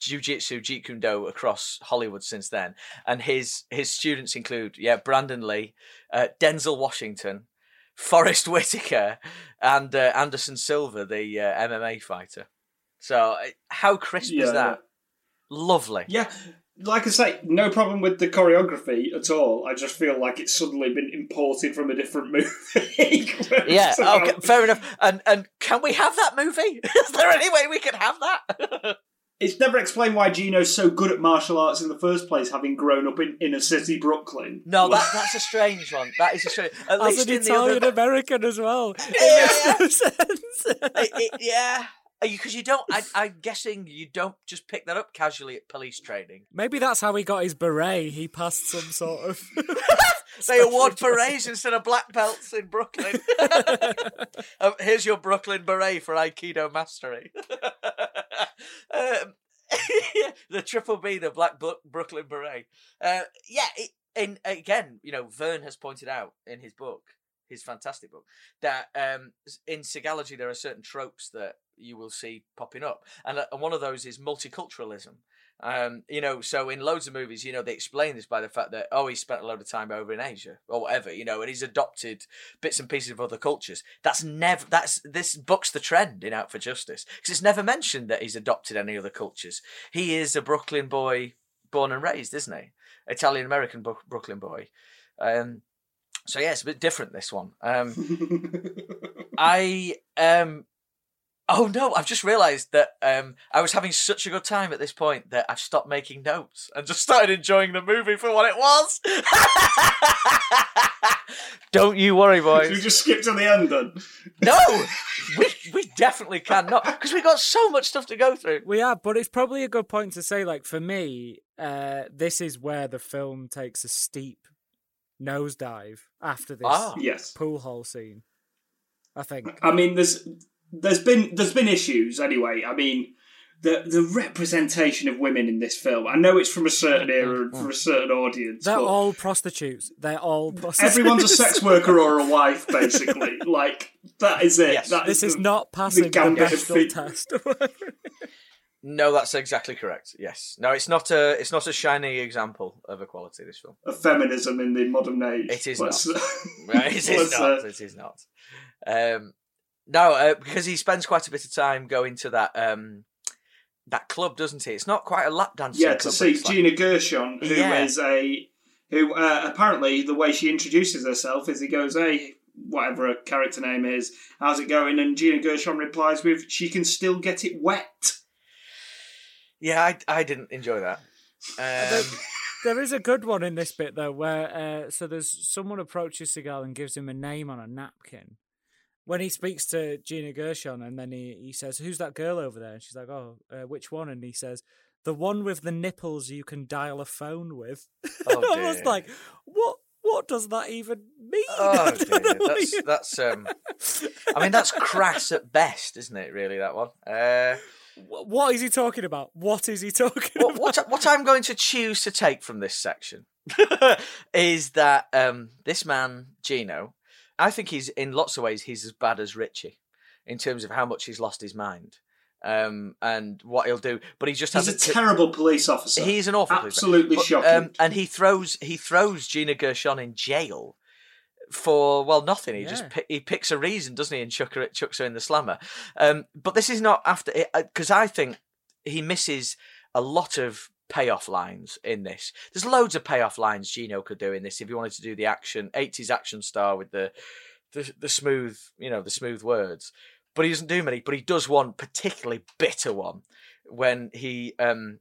jiu-jitsu, Jeet Kune Do across Hollywood since then, and his his students include yeah Brandon Lee, uh, Denzel Washington. Forest Whitaker and uh, Anderson Silva, the uh, MMA fighter. So, uh, how crisp Yeah, is that? Lovely. Yeah, like I say, no problem with the choreography at all. I just feel like it's suddenly been imported from a different [LAUGHS] movie. Yeah, So- okay, fair enough. And and can we have that movie? [LAUGHS] Is there any way we can have that? [LAUGHS] It's never explained why Gino's so good at martial arts in the first place, having grown up in inner city Brooklyn. no, that that's a strange one. That is a strange. At As least an in the Italian other, American as well. It Yeah, makes no sense. it, it, yeah, because you don't. I, [LAUGHS] I'm guessing you don't just pick that up casually at police training. Maybe that's how he got his beret. He passed some sort of. [LAUGHS] [LAUGHS] They award berets instead of black belts in Brooklyn. Um, here's your Brooklyn beret for Aikido mastery. um, the triple B, the black Bro- Brooklyn beret. Uh, yeah, it, and again, you know, Vern has pointed out in his book, his fantastic book, that um, in Seagalogy there are certain tropes that you will see popping up, and, uh, and one of those is multiculturalism. Um, you know, so in loads of movies, you know, they explain this by the fact that oh, he spent a load of time over in Asia or whatever, you know, and he's adopted bits and pieces of other cultures. That's never that's this bucks the trend in Out for Justice because it's never mentioned that he's adopted any other cultures. He is a Brooklyn boy, born and raised, isn't he? Italian American Bro- Brooklyn boy. Um, so yeah, it's a bit different this one. Um, [LAUGHS] I um oh no, I've just realised that um I was having such a good time at this point that I've stopped making notes and just started enjoying the movie for what it was. [LAUGHS] Don't you worry, Should we just skip to the end then? No, we we definitely can not because we got so much stuff to go through. We are, but it's probably a good point to say, like, for me, uh, this is where the film takes a steep nosedive after this Ah. Yes. pool hole scene. I think. I mean, there's there's been there's been issues anyway. I mean, the the representation of women in this film. I know it's from a certain era and for a certain audience. They're all prostitutes. They're all prostitutes. everyone's a sex [LAUGHS] worker or a wife, basically. like that is it. Yes. That This is the- not passing the, gambit of Bechdel test. [LAUGHS] No, that's exactly correct. Yes, no, it's not a it's not a shining example of equality. This film. of feminism in the modern age. It is Let's- Right, it is [LAUGHS] not. uh, It is not. Um, no, uh, because he spends quite a bit of time going to that um, that club, doesn't he? It's not quite a lap dance. yeah, to see it's like- Gina Gershon, who is Yeah. a who uh, apparently the way she introduces herself is he goes, "Hey, whatever her character name is, how's it going?" And Gina Gershon replies with, "She can still get it wet." Yeah, I, I didn't enjoy that. Um, [LAUGHS] there is a good one in this bit though, where uh, so there's someone approaches Seagal and gives him a name on a napkin. When he speaks to Gina Gershon, and then he, he says, "Who's that girl over there?" And she's like, "Oh, uh, which one?" And he says, "The one with the nipples you can dial a phone with." [LAUGHS] Oh, I was like, "What? What does that even mean?" oh [LAUGHS] dear, that's you- that's um. I mean, that's crass at best, isn't it? Really, that one. Uh, What is he talking about? What is he talking what, about? what what I'm going to choose to take from this section [LAUGHS] is that um, this man Gino, I think he's in lots of ways he's as bad as Richie in terms of how much he's lost his mind. um, and what he'll do. But he just He's has a t- terrible police officer. He's an awful police Absolutely But, shocking. Um, and he throws he throws Gina Gershon in jail for well nothing. He just Yeah. pi- he picks a reason, doesn't he, and chuck her, chucks her in the slammer. Um, but this is not after it because I think he misses a lot of payoff lines in this. There's loads of payoff lines Gino could do in this if he wanted to do the action 80s action star with the the, the smooth you know the smooth words. But he doesn't do many. But he does one particularly bitter one when he um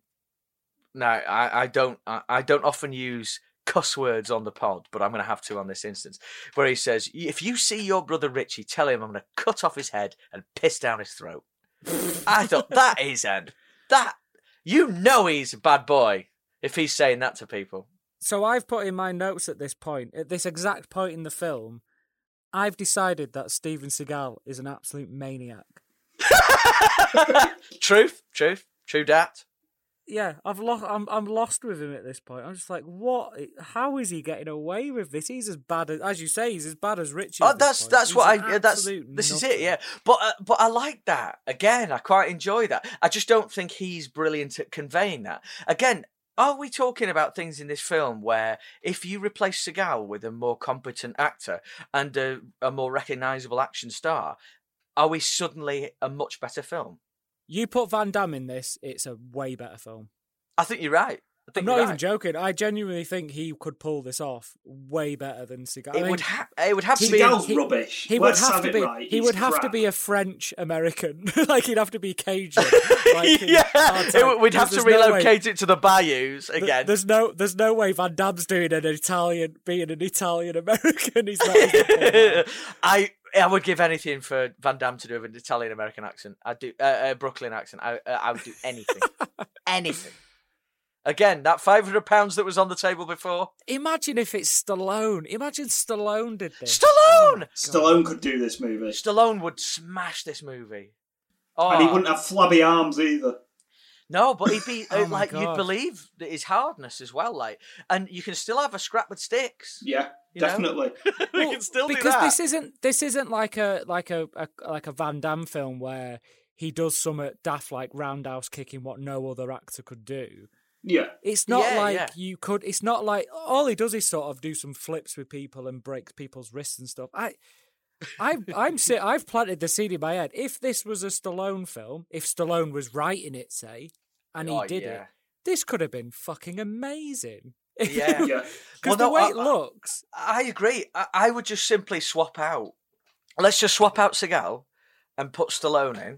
no, I, I don't. I, I don't often use cuss words on the pod, but I'm going to have to on this instance, where he says, "If you see your brother Richie, tell him I'm going to cut off his head and piss down his throat." I thought that is an that you know he's a bad boy if he's saying that to people. So I've put in my notes at this point, at this exact point in the film, I've decided that Steven Seagal is an absolute maniac. [LAUGHS] truth, truth, true dat. Yeah, I've lost. I'm I'm lost with him at this point. I'm just like, what? How is he getting away with this? He's as bad as, as you say, he's as bad as Richie. Oh, that's that's He's what I. That's this is it. Yeah, but uh, but I like that. Again, I quite enjoy that. I just don't think he's brilliant at conveying that. Again, are we talking about things in this film where if you replace Seagal with a more competent actor and a, a more recognizable action star, are we suddenly a much better film? You put Van Damme in this, it's a way better film. I think you're right. I think I'm not even right. joking. I genuinely think he could pull this off way better than Seagal. I It mean, would have. It would have to be. Seagal's he- rubbish. He would have have to be. right. He He's would have to be a French American. [LAUGHS] like he'd have to be Cajun. [LAUGHS] like yeah, it we'd have to There's no relocate it to the bayous th- again. There's no, there's no way Van Damme's doing an Italian, being an Italian American. [LAUGHS] He's not. he's not pulling that off. I I would give anything for Van Damme to do with an Italian American accent. I'd do uh, a Brooklyn accent. I uh, I would do anything, [LAUGHS] anything. Again, that five hundred pounds that was on the table before. Imagine if it's Stallone. Imagine Stallone did this. Stallone. Stallone could do this movie. Stallone would smash this movie. Oh And he wouldn't have flabby arms either. no, but he'd be [LAUGHS] Oh uh, my like you'd believe that his hardness as well. Like, and you can still have a scrap with sticks. Yeah, You know? Definitely. [LAUGHS] you Well, can still do because that. this isn't this isn't like a like a, a like a Van Damme film where he does some daft like roundhouse kicking what no other actor could do. Yeah. It's not Yeah, like yeah. you could. It's not like all he does is sort of do some flips with people and breaks people's wrists and stuff. I, I, [LAUGHS] I'm si- I've planted the seed in my head. If this was a Stallone film, if Stallone was writing it, say, and he Oh, did yeah. it, this could have been fucking amazing. Yeah. [LAUGHS] Yeah. [LAUGHS] because Well, the no, way I- it looks, I agree. I, I would just simply swap out. Let's just swap out Seagal and put Stallone in.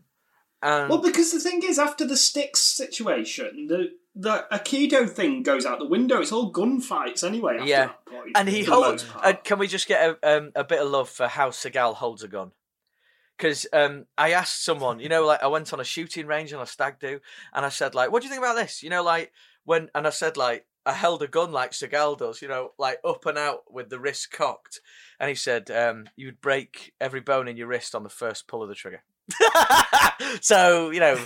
And Well, because the thing is, after the sticks situation, the the Aikido thing goes out the window. It's all gunfights anyway. After Yeah. that point, and he holds. Uh, can we just get a um, a bit of love for how Seagal holds a gun? Because um, I asked someone, you know, like I went on a shooting range on a stag do, and I said, like, what do you think about this? You know, like when, and I said, like, I held a gun like Seagal does, you know, like up and out with the wrist cocked, and he said, um, you'd break every bone in your wrist on the first pull of the trigger. [LAUGHS] so you know,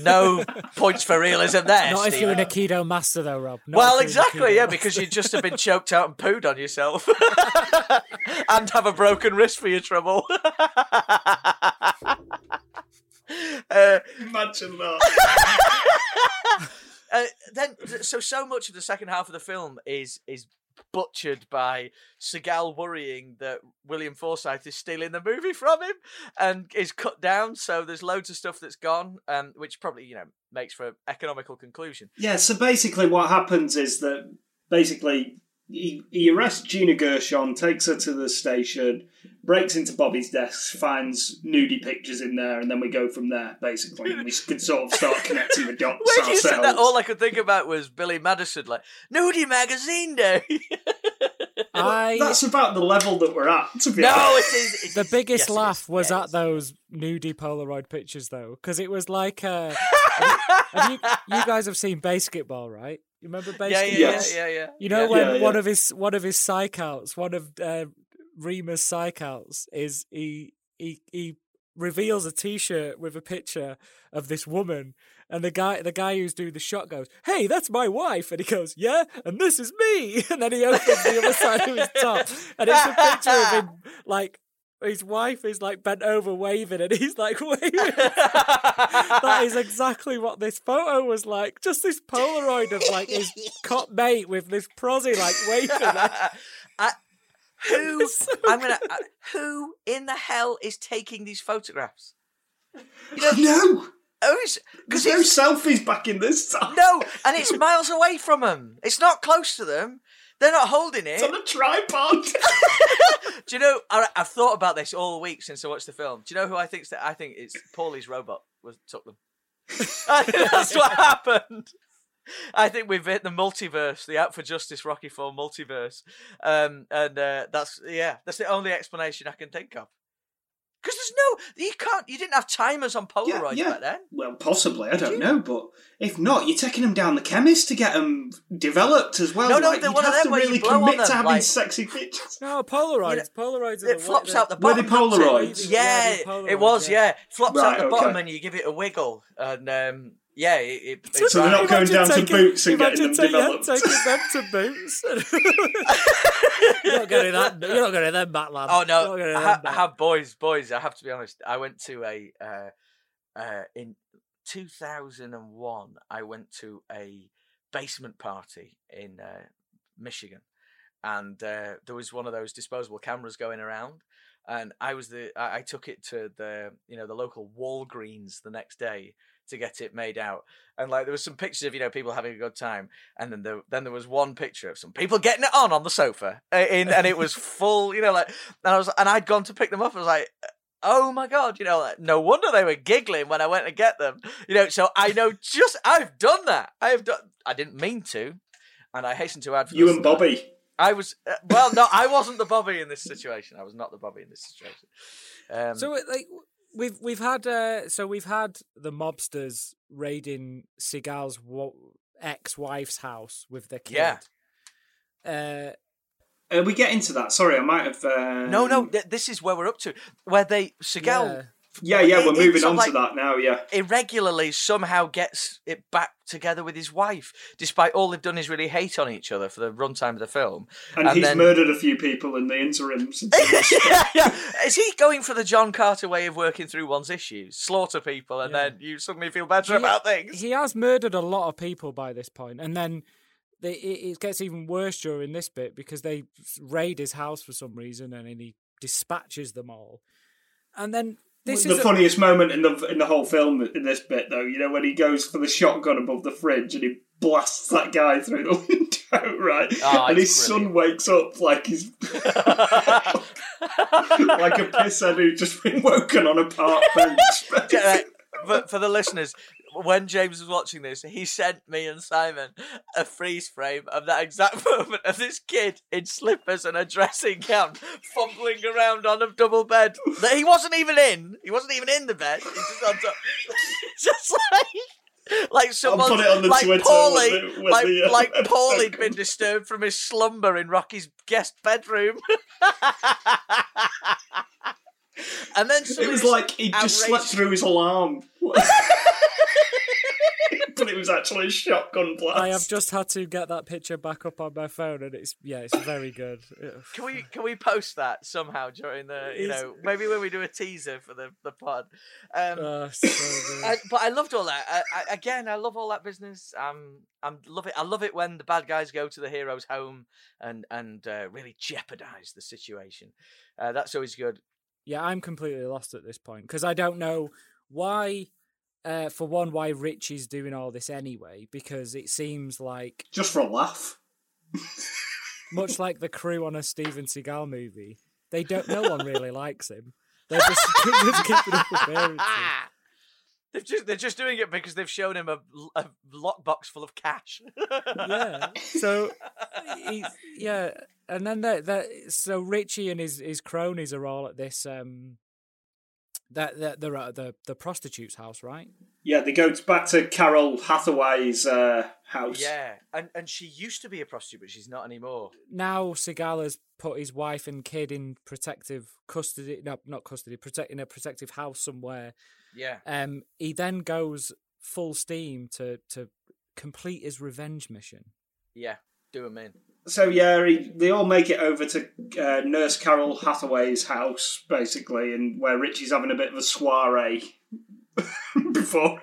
no [LAUGHS] points for realism there. not if you're an Steve. Aikido master, though, Rob. Not Well, if you're an exactly, yeah, master. because you'd just have been choked out and pooed on yourself, [LAUGHS] and have a broken wrist for your trouble. uh, Imagine that. Uh, then, so so much of the second half of the film is is butchered by Seagal worrying that William Forsythe is stealing the movie from him, and is cut down. So there's loads of stuff that's gone, um, which probably you know makes for an economical conclusion. yeah. So basically, what happens is that basically he, he arrests Gina Gershon, takes her to the station, breaks into Bobby's desk, finds nudie pictures in there, and then we go from there. Basically, we can sort of start [LAUGHS] connecting the dots When you said that, all I could think about was Billy Madison, like nudie magazine day. [LAUGHS] I That's about the level that we're at. To be no, honest. it is. it the is- biggest yes, laugh was Yeah, it at those nudie Polaroid pictures, though, because it was like, uh, have you, have you, you guys have seen BASEketball, right? You remember BASEketball? Yeah, yeah, Yes. yeah, yeah, yeah. You know yeah. when Yeah, one yeah. of his one of his psych outs, one of uh, Remer's psych outs is he he he reveals a T-shirt with a picture of this woman, and the guy the guy who's doing the shot goes, "Hey, that's my wife," and he goes, "Yeah, and this is me," [LAUGHS] and then he opens the other side of his top, and it's a picture of him [LAUGHS] like his wife is like bent over waving, and he's like [LAUGHS] waving. [LAUGHS] that is exactly what this photo was like. Just this Polaroid of like his [LAUGHS] cop mate with this prosy like waving. I, who? so I'm gonna. Uh, who in the hell is taking these photographs? You know, No, oh, because there's it's no selfies back in this time. no, and it's miles away from them. It's not close to them. They're not holding it. It's it. on a tripod. [LAUGHS] [LAUGHS] Do you know? I, I've thought about this all week since I watched the film. Do you know who I think? I think it's Paulie's robot was took them. [LAUGHS] That's what happened. I think we've hit the multiverse, the Out for Justice Rocky Four multiverse, um, and uh, that's yeah, that's the only explanation I can think of. Because there's no, you can't, you didn't have timers on Polaroids yeah. back then. Well, possibly. I don't know, but if not, you're taking them down the chemist to get them developed as well. No, no, like, they're you'd one of have them to really commit them, to having like- sexy pictures. No, Polaroids. You know, Polaroids. It the flops way- out the bottom. Were bottom. they doesn't it? Polaroids? Yeah, Yeah, they're it was. Polaroids, Yeah, yeah. flops Right, out the okay. bottom and you give it a wiggle, and um, yeah, it. it it's So they're not right. going down to taking- boots and getting imagine them take- yeah, developed. taking them to boots. [LAUGHS] you're not getting that. You're not getting them back, lad. Oh no, I, them ha- I have boys, boys. I have to be honest. I went to a uh, uh, in 2001. I went to a basement party in uh, Michigan, and uh, there was one of those disposable cameras going around. And I was the I, I took it to the you know the local Walgreens the next day to get it made out. And like there was some pictures of you know people having a good time, and then there then there was one picture of some people getting it on on the sofa, uh, in and it was [LAUGHS] full, you know, like and I was and I'd gone to pick them up. I was like. Oh my god! You know, like, no wonder they were giggling when I went to get them. You know, so I know just I've done that. I have done. I didn't mean to, and I hasten to add. For You and Bobby. I was uh, well. No, I wasn't the Bobby in this situation. I was not the Bobby in this situation. Um, So it, like we've we've had uh, so we've had the mobsters raiding Seagal's wo- ex-wife's house with their kid. Yeah. Uh, Uh, we get into that. Sorry, I might have. Uh, no, no, th- this is where we're up to. Where they Seagal yeah. Yeah, yeah, It- we're moving on of to that now. Yeah. irregularly somehow gets it back together with his wife, despite all they've done is really hate on each other for the runtime of the film. And, he's then- murdered a few people in the interim. [LAUGHS] yeah, yeah. Is he going for the John Carter way of working through one's issues? Slaughter people and Yeah. then you suddenly feel better He- about things? He has murdered a lot of people by this point, and then they, it, it gets even worse during this bit because they raid his house for some reason, and then he dispatches them all. And then this the is a- funniest moment in the in the whole film in this bit, though, you know, when he goes for the shotgun above the fridge and he blasts that guy through the [LAUGHS] window, right? Oh, and his it's son wakes up like he's [LAUGHS] [LAUGHS] like a pisshead who's just been woken on a park bench. But for the listeners, when James was watching this, he sent me and Simon a freeze frame of that exact [LAUGHS] moment of this kid in slippers and a dressing gown fumbling around on a double bed that he wasn't even in. He wasn't even in the bed. He's just on top. [LAUGHS] just like. Like someone, put it on the like Twitter Paulie, with the- with like the, uh, like [LAUGHS] Paulie'd been disturbed from his slumber in Rocky's guest bedroom, and then It was like he just slept through his alarm. [LAUGHS] but it was actually a shotgun blast. I have just had to get that picture back up on my phone, and it's yeah, it's very good. Can we can we post that somehow during the you know maybe when we do a teaser for the the pod? Um, Uh, [LAUGHS] so good. I, but I loved all that. I, I, again, I love all that business. Um, I'm love it. I love it when the bad guys go to the hero's home and and uh, really jeopardize the situation. Uh, that's always good. Yeah, I'm completely lost at this point because I don't know why. Uh, for one, why Rich is doing all this anyway? Because it seems like Just for a laugh. [LAUGHS] much like the crew on a Steven Seagal movie, they don't. No one really [LAUGHS] likes him. They're just, [LAUGHS] just keeping up appearances. They've just, they're just doing it because they've shown him a, a lockbox full of cash. yeah. So, he, yeah, and then the, the so Richie and his his cronies are all at this um that that they're at the the prostitute's house, right? Yeah, they go back to Carol Hathaway's uh, house. Yeah, and and she used to be a prostitute, but she's not anymore. Now Seagal has put his wife and kid in protective custody. No, not custody. Protect in a protective house somewhere. Yeah, Um, he then goes full steam to to complete his revenge mission. yeah, do him in. So yeah, he, they all make it over to uh, Nurse Carol Hathaway's house, basically, and where Richie's having a bit of a soiree [LAUGHS] before.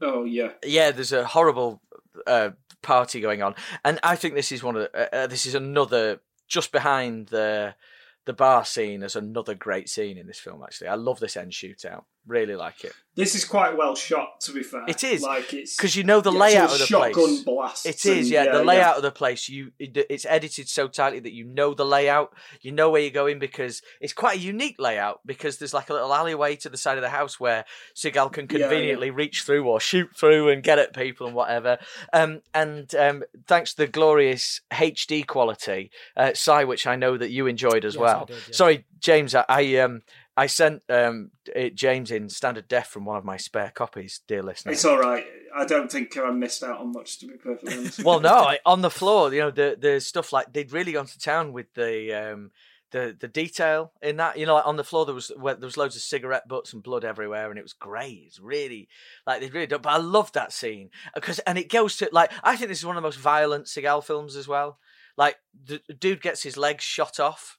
oh yeah, yeah, there's a horrible uh, party going on, and I think this is one of the, uh, uh, this is another just behind the the bar scene as another great scene in this film. Actually, I love this end shootout. Really like it. This is quite well shot, to be fair. It is like it's because you know the yeah, layout of the shotgun place. blasts It is, and, yeah. The layout yeah. of the place, you it, it's edited so tightly that you know the layout, you know where you're going because it's quite a unique layout because there's like a little alleyway to the side of the house where Seagal can Yeah, yeah. conveniently reach through or shoot through and get at people and whatever. Um, and um, thanks to the glorious HD quality, uh, Si, which I know that you enjoyed as Yes, well. did, yeah. Sorry, James, I, I um. I sent um, it, James in standard def from one of my spare copies, dear listener. It's all right. I don't think I missed out on much, to be perfectly honest. well, no, I, on the floor, you know, the the stuff like they'd really gone to town with the um the the detail in that. You know, like on the floor there was where there was loads of cigarette butts and blood everywhere, and it was great. It's really like they really done. But I loved that scene because, and it goes to like I think this is one of the most violent Seagal films as well. Like the the dude gets his legs shot off,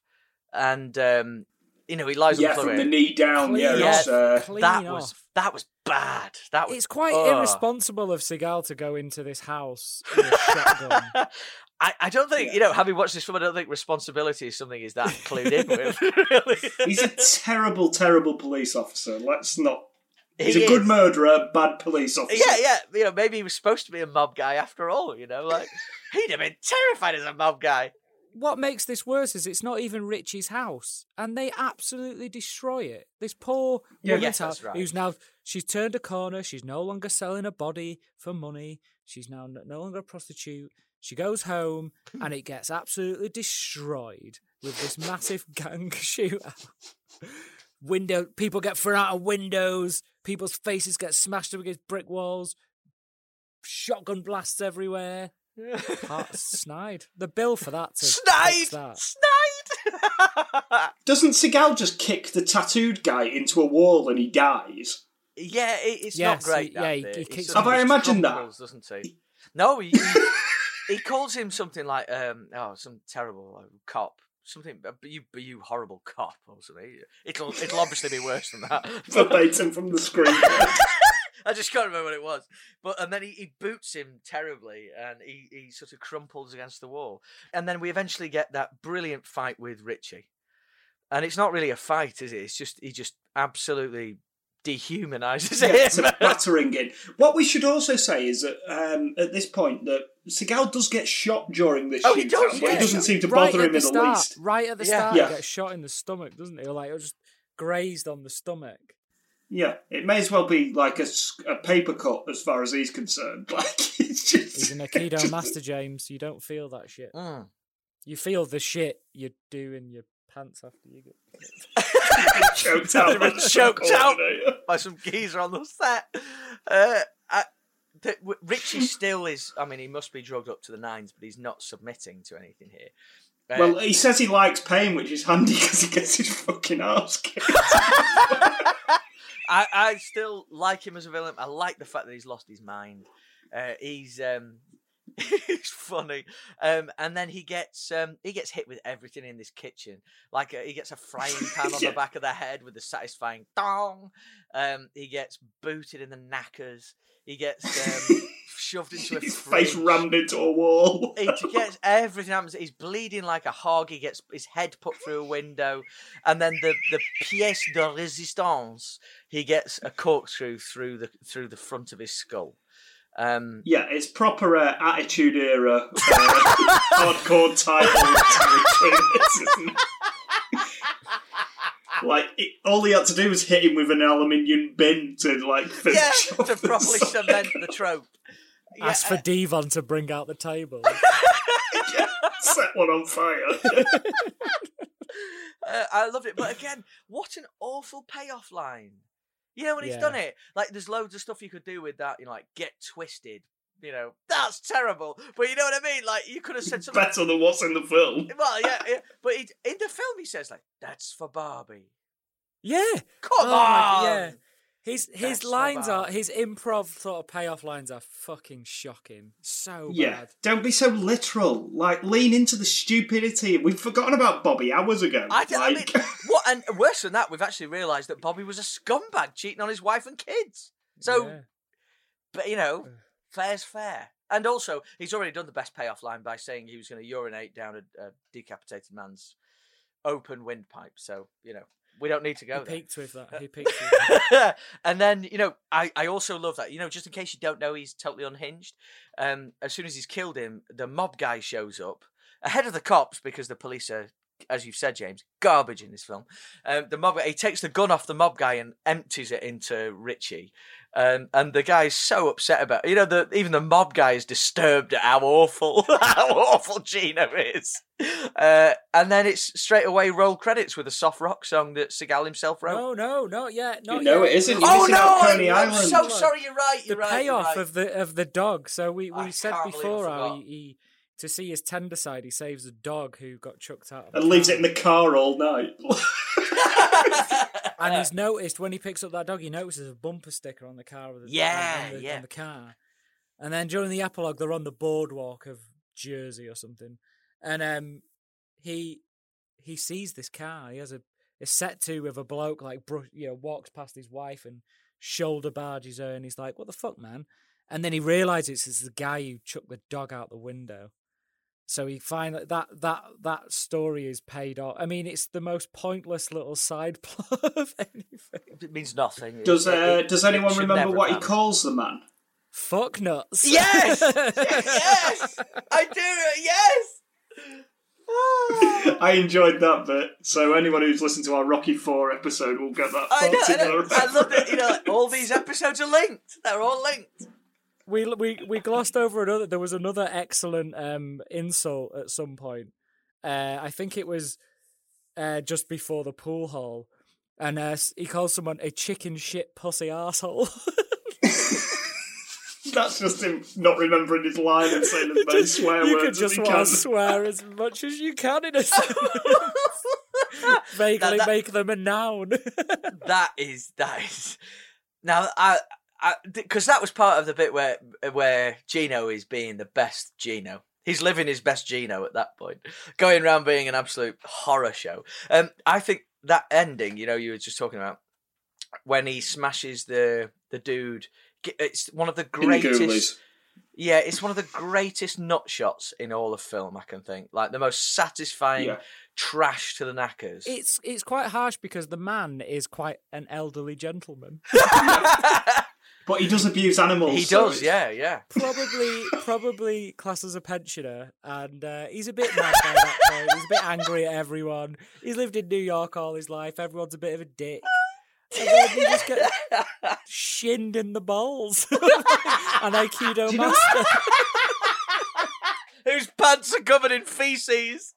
and um you know he lies yeah, on the floor. from the knee down. Clean yeah, Yeah, it's, uh, Clean that was that was bad. That was It's quite ugh. irresponsible of Seagal to go into this house with a shotgun. [LAUGHS] I, I don't think you know. Having watched this film, I don't think responsibility is something he's that clued in with. [LAUGHS] Really, he's a terrible, terrible police officer. Let's not. He's He a good is. murderer, bad police officer. Yeah, yeah. You know, maybe he was supposed to be a mob guy after all. You know, like he'd have been terrified as a mob guy. What makes this worse is it's not even Richie's house, and they absolutely destroy it. This poor Yeah, woman's yes, right. who's now she's turned a corner. She's no longer selling a body for money. She's now no no longer a prostitute. She goes home, hmm. and it gets absolutely destroyed with this massive [LAUGHS] gang shootout. Window people get thrown out of windows. People's faces get smashed up against brick walls. Shotgun blasts everywhere. Part snide. The bill for that to fix Snide, that. snide. [LAUGHS] Doesn't Seagal just kick the tattooed guy into a wall and he dies? yeah, it, it's Yes, not great. he- yeah, he- he He kicks sort him. of Have I just imagined that? Doesn't he? No, he, he, [LAUGHS] he calls him something like um oh some terrible like, cop. Something, but you, but you horrible cop or something. It'll, it'll obviously be worse than that. [LAUGHS] Verbatim from the screen. I just can't remember what it was. But and then he, he boots him terribly, and he, he sort of crumples against the wall. And then we eventually get that brilliant fight with Richie. And it's not really a fight, is it? It's just he just absolutely dehumanizes yeah, him. [LAUGHS] sort of battering in. What we should also say is that um, at this point that Seagal does get shot during this Oh, he shootout, does, but yeah. it doesn't seem to right bother at him the in the start, least. Right at the Yeah. start, Yeah. he gets shot in the stomach, doesn't he? Or like, or just grazed on the stomach. Yeah, it may as well be like a paper cut as far as he's concerned. [LAUGHS] Like it's just He's an Aikido [LAUGHS] master, James. You don't feel that shit. Mm. You feel the shit you do in your pants after you get. [LAUGHS] choked out. by Choked out. by some geezer on the set. Uh, I, the, Richie still is. I mean, he must be drugged up to the nines, but he's not submitting to anything here. Uh, Well, he says he likes pain, which is handy because he gets his fucking ass kicked. I, I still like him as a villain. I like the fact that he's lost his mind. Uh, he's um, [LAUGHS] he's funny, um, and then he gets um, he gets hit with everything in this kitchen. Like uh, he gets a frying [LAUGHS] pan on Yeah. the back of the head with a satisfying dong. Um, he gets booted in the knackers. He gets um, [LAUGHS] shoved into a his fridge. face rammed into a wall. He [LAUGHS] gets everything happens. He's bleeding like a hog. He gets his head put through a window, and then the the pièce de résistance. He gets a corkscrew through the through the front of his skull. Um, Yeah, it's proper uh, Attitude Era uh, [LAUGHS] hardcore title territory. this, isn't it? [LAUGHS] like it, all he had to do was hit him with an aluminium bin to like finish yeah, to properly cement the trope. Yeah, uh, Ask for D-Von to bring out the table. [LAUGHS] set one on fire. [LAUGHS] uh, I loved it, but again, what an awful payoff line. You know when he's Yeah. done it, like there's loads of stuff you could do with that. You know, like get twisted. You know, that's terrible. But you know what I mean? Like you could have said something. Better than what's in the film. [LAUGHS] Well, yeah, yeah. but he, in the film he says like, "That's for Barbie." yeah. Come Oh, on, yeah. His his That's so lines are his improv sort of payoff lines are fucking shocking. So Yeah, bad. don't be so literal. Like, lean into the stupidity. We've forgotten about Bobby hours ago. I, don't- I mean, [LAUGHS] what? And worse than that, we've actually realised that Bobby was a scumbag cheating on his wife and kids. So, Yeah. but you know, fair's fair. And also, he's already done the best payoff line by saying he was going to urinate down a, a decapitated man's open windpipe. So, you know, we don't need to go he there. peaked with that. He peaked with that. [LAUGHS] and then you know I, I also love that you know just in case you don't know he's totally unhinged um as soon as he's killed him the mob guy shows up ahead of the cops because the police are as you've said james garbage in this film um the mob he takes the gun off the mob guy and empties it into richie um, and the guy's so upset about it. you know the even the mob guy is disturbed at how awful [LAUGHS] how awful Gino is uh, and then it's straight away roll credits with a soft rock song that Seagal himself wrote No, no, not yet. Not no, yet. it isn't. You're Oh no! out Coney I'm Island. so sorry. You're right. the You're right. you're payoff right. of the of the dog. So we, we I said can't believe I before how he, he to see his tender side, he saves a dog who got chucked out of and leaves it in the car all night. And he's noticed when he picks up that dog, he notices a bumper sticker on the car. Of the, Yeah, on the, yeah. on the car. And then during the epilogue, they're on the boardwalk of Jersey or something, and um, he he sees this car. He has a, a set to with a bloke like brush, you know, walks past his wife and shoulder barges her, and he's like, "What the fuck, man?" And then he realizes it's the guy who chucked the dog out the window. So he finally that that that story is paid off. I mean, it's the most pointless little side [LAUGHS] plot of anything. It means nothing. does It- uh, it- does anyone remember never what he calls the man? Fuck nuts. Yes, [LAUGHS] yes, I do. Yes. [LAUGHS] I enjoyed that bit. So anyone who's listened to our Rocky Four episode will get that I know. I, know. I love it. You know, like, all these episodes are linked. They're all linked. We we we glossed over another. There was another excellent um, insult at some point. Uh, I think it was uh, just before the pool hall, and uh, he calls someone a chicken shit pussy asshole. [LAUGHS] That's just him not remembering his line and saying as [LAUGHS] many swear you words could as just he want can. to swear as much as you can in a [LAUGHS] sentence. Vaguely That- that- make them a noun. That is that is. Now I. Because that was part of the bit where where Gino is being the best Gino. He's living his best Gino at that point, going around being an absolute horror show. Um, I think that ending, you know, you were just talking about when he smashes the the dude. It's one of the greatest. Yeah, it's one of the greatest nut shots in all of film. I can think like the most satisfying Yeah. trash to the knackers. it's it's quite harsh because the man is quite an elderly gentleman. [LAUGHS] [LAUGHS] But he does abuse animals. he so does, it's- yeah, yeah. probably [LAUGHS] probably classed as a pensioner and uh, he's a bit mad by that point. He's a bit angry at everyone. He's lived in New York all his life. Everyone's a bit of a dick. And then you just get shinned in the balls. [LAUGHS] An Aikido you know- master. [LAUGHS] Whose pants are covered in feces.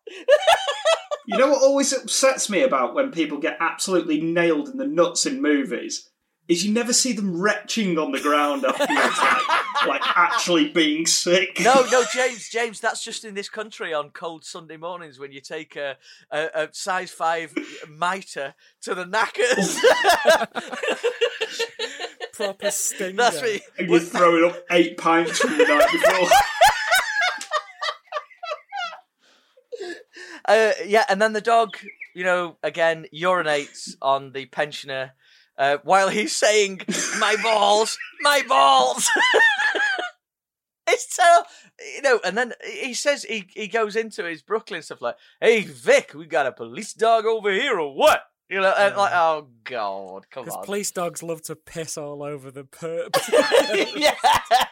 You know what always upsets me about when people get absolutely nailed in the nuts in movies is you never see them retching on the ground after the attack, [LAUGHS] like actually being sick. No, no, [LAUGHS] James, James, that's just in this country on cold Sunday mornings when you take a, a, a size five mitre to the knackers. [LAUGHS] Proper stinger. that's what you, and you're throwing up eight pints from the night before. Uh, yeah, and then the dog, you know, again urinates on the pensioner uh, while he's saying, "My balls, my balls." [LAUGHS] it's so, you know, and then he says he he goes into his Brooklyn stuff like, "Hey Vic, we got a police dog over here or what?" You know, and like, oh god, come Because on. police dogs love to piss all over the [LAUGHS] perp. [LAUGHS] yeah,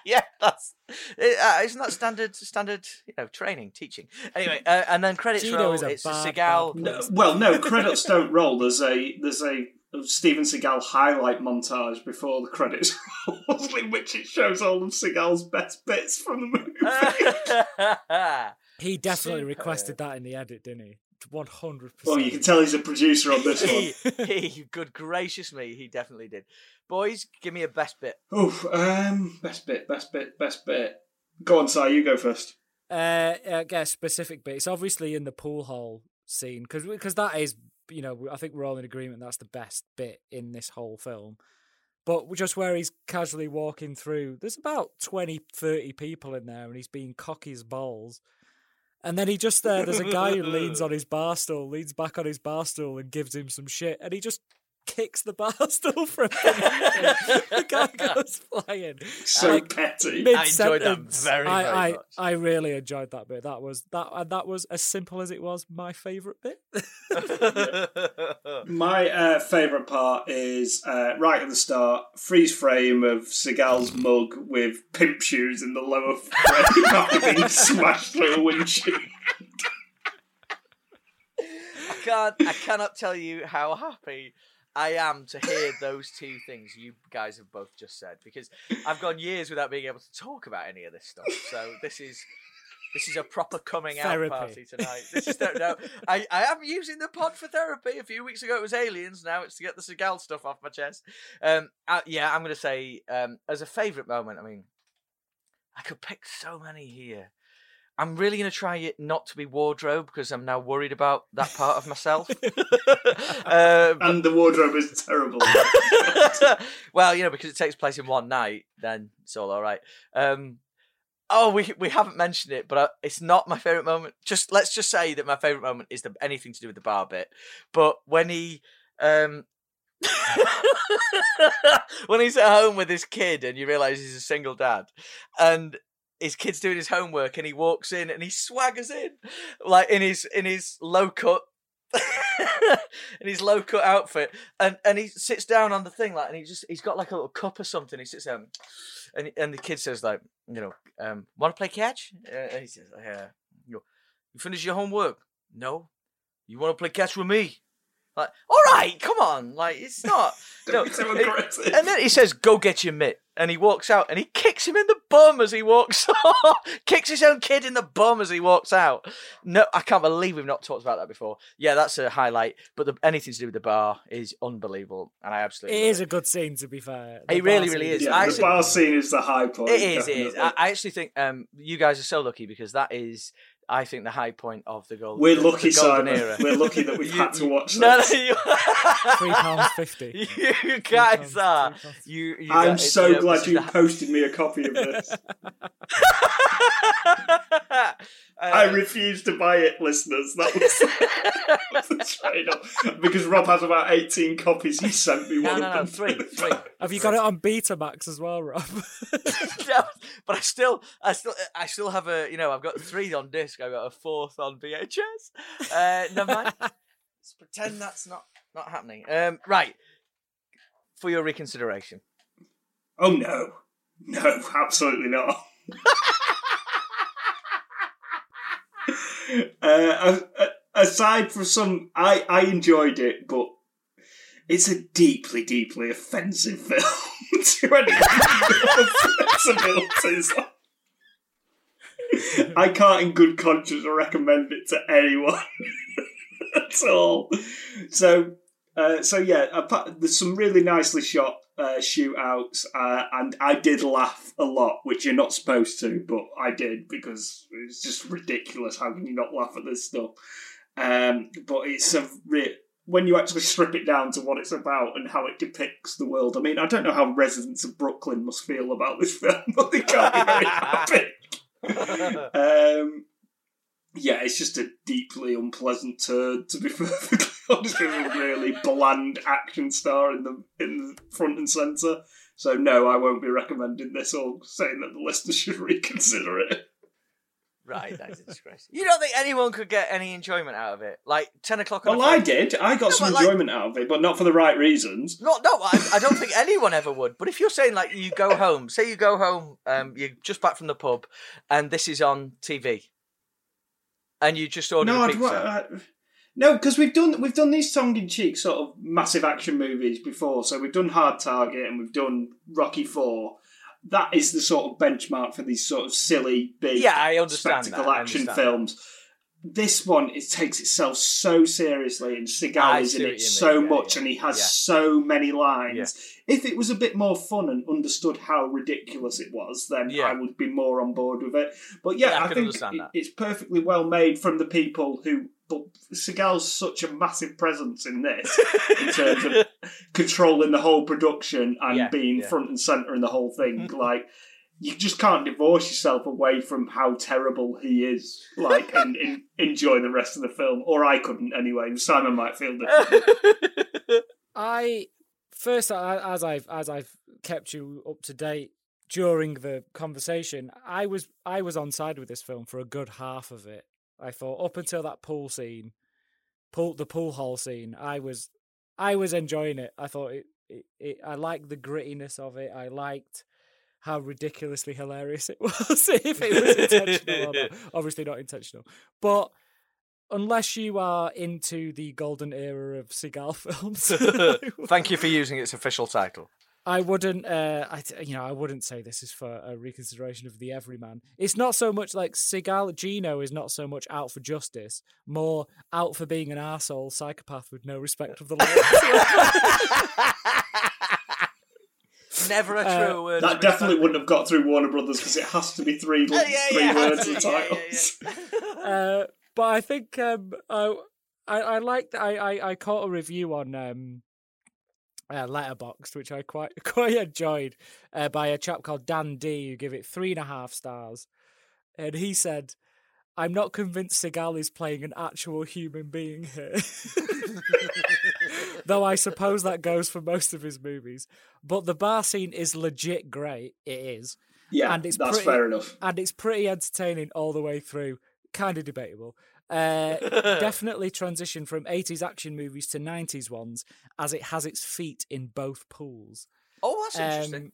yeah, that's uh, isn't that standard standard you know training teaching. Anyway, uh, and then credits Gino roll. is a It's bad, Seagal. No, well, no, credits don't roll. There's a there's a Steven Seagal highlight montage before the credits roll, [LAUGHS] in which it shows all of Seagal's best bits from the [LAUGHS] movie. he definitely Superb. requested that in the edit, didn't he? 100%. well, you can tell he's a producer on this [LAUGHS] one. he, good gracious me, he definitely did. Boys, give me a best bit. Oof, um, best bit, best bit, best bit. Go on, Si, you go first. Uh, I guess specific bit. It's obviously in the pool hall scene because because that is, you know, I think we're all in agreement that's the best bit in this whole film. but just where he's casually walking through, there's about 20, 30 people in there, and he's being cocky as balls. And then he just there, there's a guy who leans [LAUGHS] on his bar stool, leans back on his bar stool, and gives him some shit, and he just kicks the bar stool from him. [LAUGHS] the guy goes flying. So Like, petty. Mid I enjoyed that sentence. very, I, very I, much. I really enjoyed that bit. That was that and that was as simple as it was my favourite bit. [LAUGHS] My uh, favourite part is uh, right at the start, freeze frame of Seagal's mug with pimp shoes in the lower [LAUGHS] frame after being smashed through a windshield. I can't. I cannot tell you how happy I am to hear those two things you guys have both just said because I've gone years without being able to talk about any of this stuff. So this is. This is a proper coming out party tonight. This is no, no. I, I am using the pod for therapy. A few weeks ago it was aliens. Now it's to get the Seagal stuff off my chest. Um, yeah, I'm going to say um, as a favourite moment. I mean, I could pick so many here. I'm really going to try it not to be wardrobe because I'm now worried about that part of myself. [LAUGHS] uh, And the wardrobe is terrible. [LAUGHS] well, you know, because it takes place in one night, then it's all all right. Um, oh, we we haven't mentioned it, but uh, it's not my favorite moment. Just let's just say that my favorite moment is the anything to do with the bar bit. But when he um. [LAUGHS] when he's at home with his kid and you realize he's a single dad and his kid's doing his homework and he walks in and he swaggers in like in his in his low cut [LAUGHS] in his low cut outfit. And and he sits down on the thing like and he just he's got like a little cup or something. He sits down and and the kid says like you know um want to play catch? Uh, and he says yeah. You know, you finish your homework? No. You want to play catch with me? Like all right come on. Like it's not no, [LAUGHS] Don't be so aggressive. and then he says, "Go get your mitt," and he walks out, and he kicks him in bum as he walks [LAUGHS] off. kicks his own kid in the bum as he walks out. No, I can't believe we've not talked about that before. Yeah, that's a highlight. But the, anything to do with the bar is unbelievable, and I absolutely. is love a good scene, to be fair. It really, really is. yeah, I the bar scene is the high point. It is. It is. I, I actually think um, you guys are so lucky because that is, I think, the high point of the gold. We're the, lucky, the golden Simon. era. We're lucky that we've You- had to [LAUGHS] watch No, no, [LAUGHS] [LAUGHS] you, Three pounds fifty. you guys pounds, are. You. you I'm guys- so glad you the- posted me a copy of this. Uh, I refuse to buy it, listeners. That was, that was [LAUGHS] [LAUGHS] the trade off. Because Rob has about 18 copies. He sent me no, one no, of no, them. three, three. Have you got it on Betamax as well, Rob? no, [LAUGHS] but I still, I still, I still have a, you know, I've got three on disc. I've got a fourth on VHS. Uh, never mind. Let's pretend that's not not happening. Um, right. For your reconsideration. Oh, no. No, absolutely not. Uh, aside from some, I, I enjoyed it, but it's a deeply, deeply offensive film [LAUGHS] to any. I can't, in good conscience, recommend it to anyone [LAUGHS] at all. So, uh, so yeah, apart, there's some really nicely shot uh, shootouts, uh, and I did laugh a lot, which you're not supposed to, but I did because it's just ridiculous. How can you not laugh at this stuff? Um, but it's a re- when you actually strip it down to what it's about and how it depicts the world. I mean, I don't know how residents of Brooklyn must feel about this film, [LAUGHS] but they can't be very [LAUGHS] happy. Um, yeah, it's just a deeply unpleasant turd, to be [LAUGHS] perfectly honest, with a really bland action star in the in the front and centre. So no, I won't be recommending this or saying that the listeners should [LAUGHS] reconsider it. Right, that's a disgrace. You don't think anyone could get any enjoyment out of it? Like ten o'clock on Well, I did. I got No, some like- enjoyment out of it, but not for the right reasons. No, no, I, I don't think anyone ever would. But if you're saying like you go home, say you go home, um, you're just back from the pub, and this is on TV, and you just order No, a I'd, pizza. wa- I, no, because we've done we've done these tongue in cheek sort of massive action movies before. So we've done Hard Target and we've done Rocky Four. That is the sort of benchmark for these sort of silly, big, Yeah, I understand spectacle that, I action understand films. This one it takes itself so seriously, and Seagal is in it so mean, yeah, much, yeah, and he has yeah. so many lines. If it was a bit more fun and understood how ridiculous it was, then. I would be more on board with it. But yeah, I I, can think understand it- that. it's perfectly well made from the people who but Seagal's such a massive presence in this in terms of [LAUGHS] controlling the whole production and being front and center in the whole thing. [LAUGHS] like you just can't divorce yourself away from how terrible he is. Like and, and [LAUGHS] enjoy the rest of the film, or I couldn't anyway. Simon might feel [LAUGHS] different. I first, as I've as I've kept you up to date during the conversation, I was I was on side with this film for a good half of it. I thought up until that pool scene, pool the pool hall scene, I was I was enjoying it. I thought it, it, it I liked the grittiness of it. I liked how ridiculously hilarious it [LAUGHS] was. if it was intentional or not, [LAUGHS] obviously not intentional, but. Unless you are into the golden era of Seagal [LAUGHS] films, Thank you for using its official title. I wouldn't, uh, I, you know, I wouldn't say this is for a reconsideration of the everyman. It's not so much like Seagal Gino is not so much out for justice, more out for being an asshole psychopath with no respect of the law. Never a Uh, true word. That definitely wouldn't have got through Warner Brothers because it has to be three, Yeah, yeah, three yeah, words yeah, and yeah, yeah, titles. [LAUGHS] uh, but I think um, I, I, I liked. I, I, I caught a review on um, uh, Letterboxd, which I quite [LAUGHS] quite enjoyed, uh, by a chap called Dan D, who gave it three and a half stars, and he said. I'm not convinced Seagal is playing an actual human being here. [LAUGHS] Though I suppose that goes for most of his movies. But the bar scene is legit great. It is. Yeah, and it's that's pretty, fair enough. And it's pretty entertaining all the way through. Kind of debatable. Uh, [LAUGHS] definitely transition from 80s action movies to 90s ones, as it has its feet in both pools. Oh, that's interesting. Um,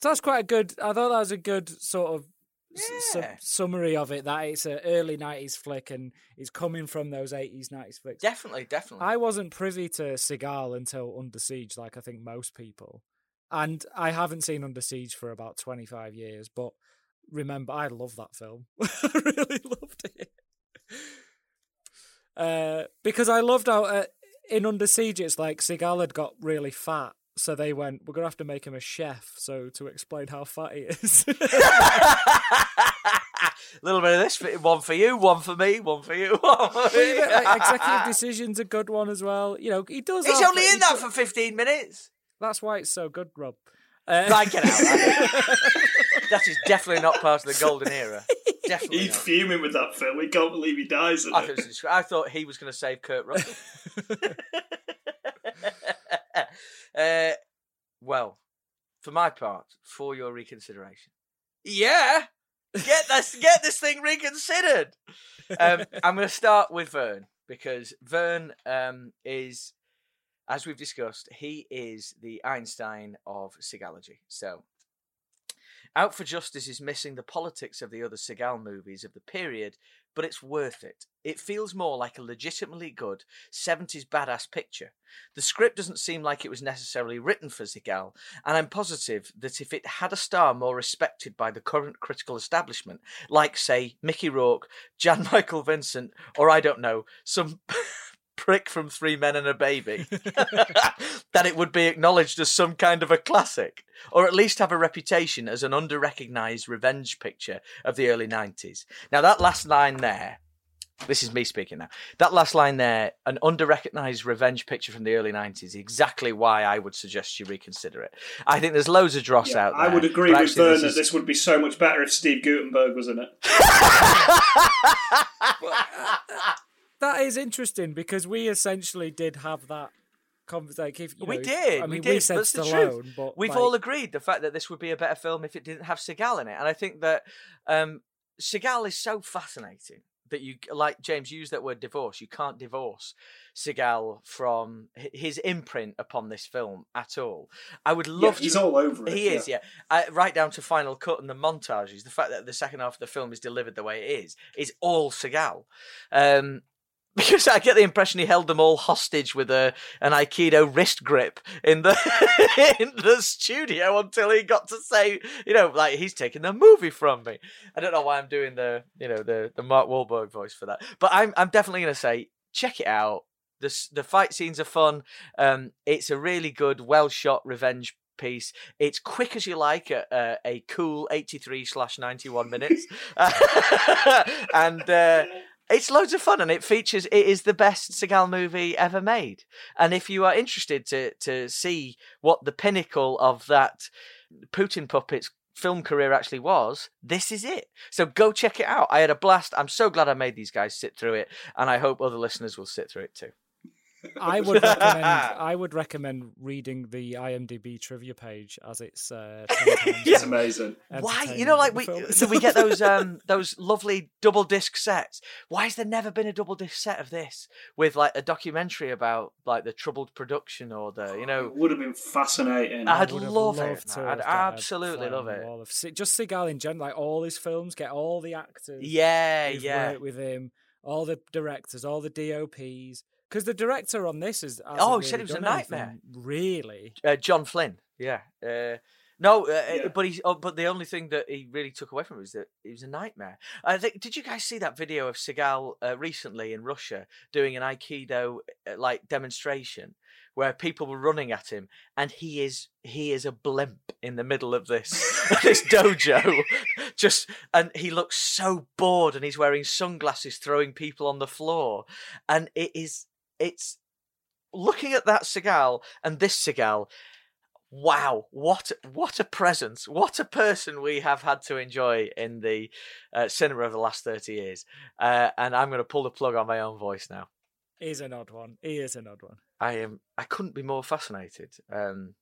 so that's quite a good. I thought that was a good sort of s- su- summary of it. That it's an early '90s flick and it's coming from those '80s '90s flicks. definitely, definitely. I wasn't privy to Seagal until Under Siege, like I think most people, and I haven't seen Under Siege for about 25 years. But remember, I love that film. [LAUGHS] I really loved it. Uh, because I loved how uh, in Under Siege, it's like Seagal had got really fat, so they went, "We're gonna have to make him a chef." So to explain how fat he is, A [LAUGHS] little bit of this, one for you, one for me, one for you. [LAUGHS] One for me. like, executive [LAUGHS] decision's a good one as well. You know, he does. He's only in he that does- for 15 minutes. That's why it's so good, Rob. Uh, Right, get out. that is definitely not part of the golden era. Definitely He's not. fuming with that film. He can't believe he dies I, it. thought it I thought he was going to save Kurt Russell. [LAUGHS] [LAUGHS] uh, well, for my part, for your reconsideration, yeah, get this, get this thing reconsidered. Um, I'm going to start with Vern because Vern um, is, as we've discussed, he is the Einstein of Seagalogy. So, Out for Justice is missing the politics of the other Seagal movies of the period, but it's worth it. It feels more like a legitimately good 70s badass picture. The script doesn't seem like it was necessarily written for Seagal, and I'm positive that if it had a star more respected by the current critical establishment, like, say, Mickey Rourke, Jan [LAUGHS] Michael Vincent, or I don't know, some prick from Three Men and a Baby, [LAUGHS] that it would be acknowledged as some kind of a classic, or at least have a reputation as an under recognized revenge picture of the early 90s. Now, that last line there, this is me speaking now. That last line there, an under recognized revenge picture from the early 90s, exactly why I would suggest you reconsider it. I think there's loads of dross Yeah, out there. I would agree with actually Vern this that is- this would be so much better if Steve Guttenberg was in it. [LAUGHS] [LAUGHS] that is interesting because we essentially did have that conversation. Like if, we know, did. I mean, we did. said That's the truth. but we've like, all agreed the fact that this would be a better film if it didn't have Seagal in it, and I think that um, Seagal is so fascinating that you, like James, used that word divorce. You can't divorce Seagal from his imprint upon this film at all. I would Yeah, love. he's to, all over it. He is, yeah. Uh, right down to final cut and the montages. The fact that the second half of the film is delivered the way it is is all Seagal. Um, [LAUGHS] because I get the impression he held them all hostage with a an aikido wrist grip in the [LAUGHS] in the studio until he got to say, you know, like he's taking the movie from me. I don't know why I'm doing the you know the the Mark Wahlberg voice for that, but I'm I'm definitely to say check it out. The the fight scenes are fun. Um, it's a really good, well shot revenge piece. It's quick as you like at uh, a cool 83 slash 91 minutes. [LAUGHS] and uh, It's loads of fun and it features it is the best Seagal movie ever made. And if you are interested to to see what the pinnacle of that Putin puppets film career actually was, this is it. So go check it out. I had a blast. I'm so glad I made these guys sit through it and I hope other listeners will sit through it too. I would recommend. I would recommend reading the IMDb trivia page as it's. Uh, [LAUGHS] it's amazing. Why you know like we so we get those [LAUGHS] um those lovely double disc sets. Why has there never been a double disc set of this with like a documentary about like the troubled production or the you know? It would have been fascinating. I'd love it. I'd absolutely love it. Of, just Seagal in general, like all his films, get all the actors. Yeah, yeah. with him, all the directors, all the DOPs because the director on this is oh, he said it was a nightmare. Really, uh, John Flynn. Yeah. Uh, no, uh, uh, yeah. but he. Oh, but the only thing that he really took away from it was that it was a nightmare. I think. Did you guys see that video of Seagal uh, recently in Russia doing an Aikido uh, like demonstration? Where people were running at him, and he is he is a blimp in the middle of this [LAUGHS] this dojo, [LAUGHS] just and he looks so bored, and he's wearing sunglasses, throwing people on the floor, and it is it's looking at that Seagal and this Seagal. Wow, what what a presence! What a person we have had to enjoy in the uh, cinema of the last thirty years. Uh, and I'm going to pull the plug on my own voice now. He's an odd one. He is an odd one. I am. I couldn't be more fascinated. Um,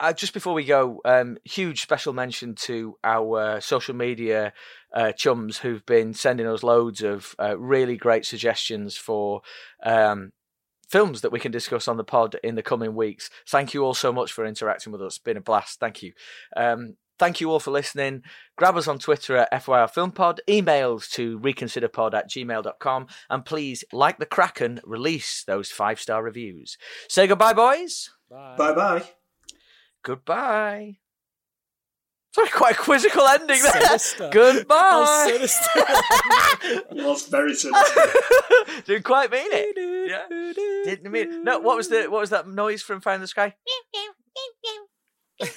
uh, just before we go, um, huge special mention to our social media uh, chums who've been sending us loads of uh, really great suggestions for um, films that we can discuss on the pod in the coming weeks. Thank you all so much for interacting with us. It's been a blast. Thank you. Um, thank you all for listening. Grab us on Twitter at FYR Film Pod, emails to reconsiderpod at gmail.com, and please, like the Kraken, release those five star reviews. Say goodbye, boys. Bye bye. Goodbye. Sorry, quite a quizzical ending there. Goodbye. [LAUGHS] was very sinister. [LAUGHS] Didn't quite mean it. Yeah. Didn't mean it. No, what was the what was that noise from Fire in the Sky? [LAUGHS]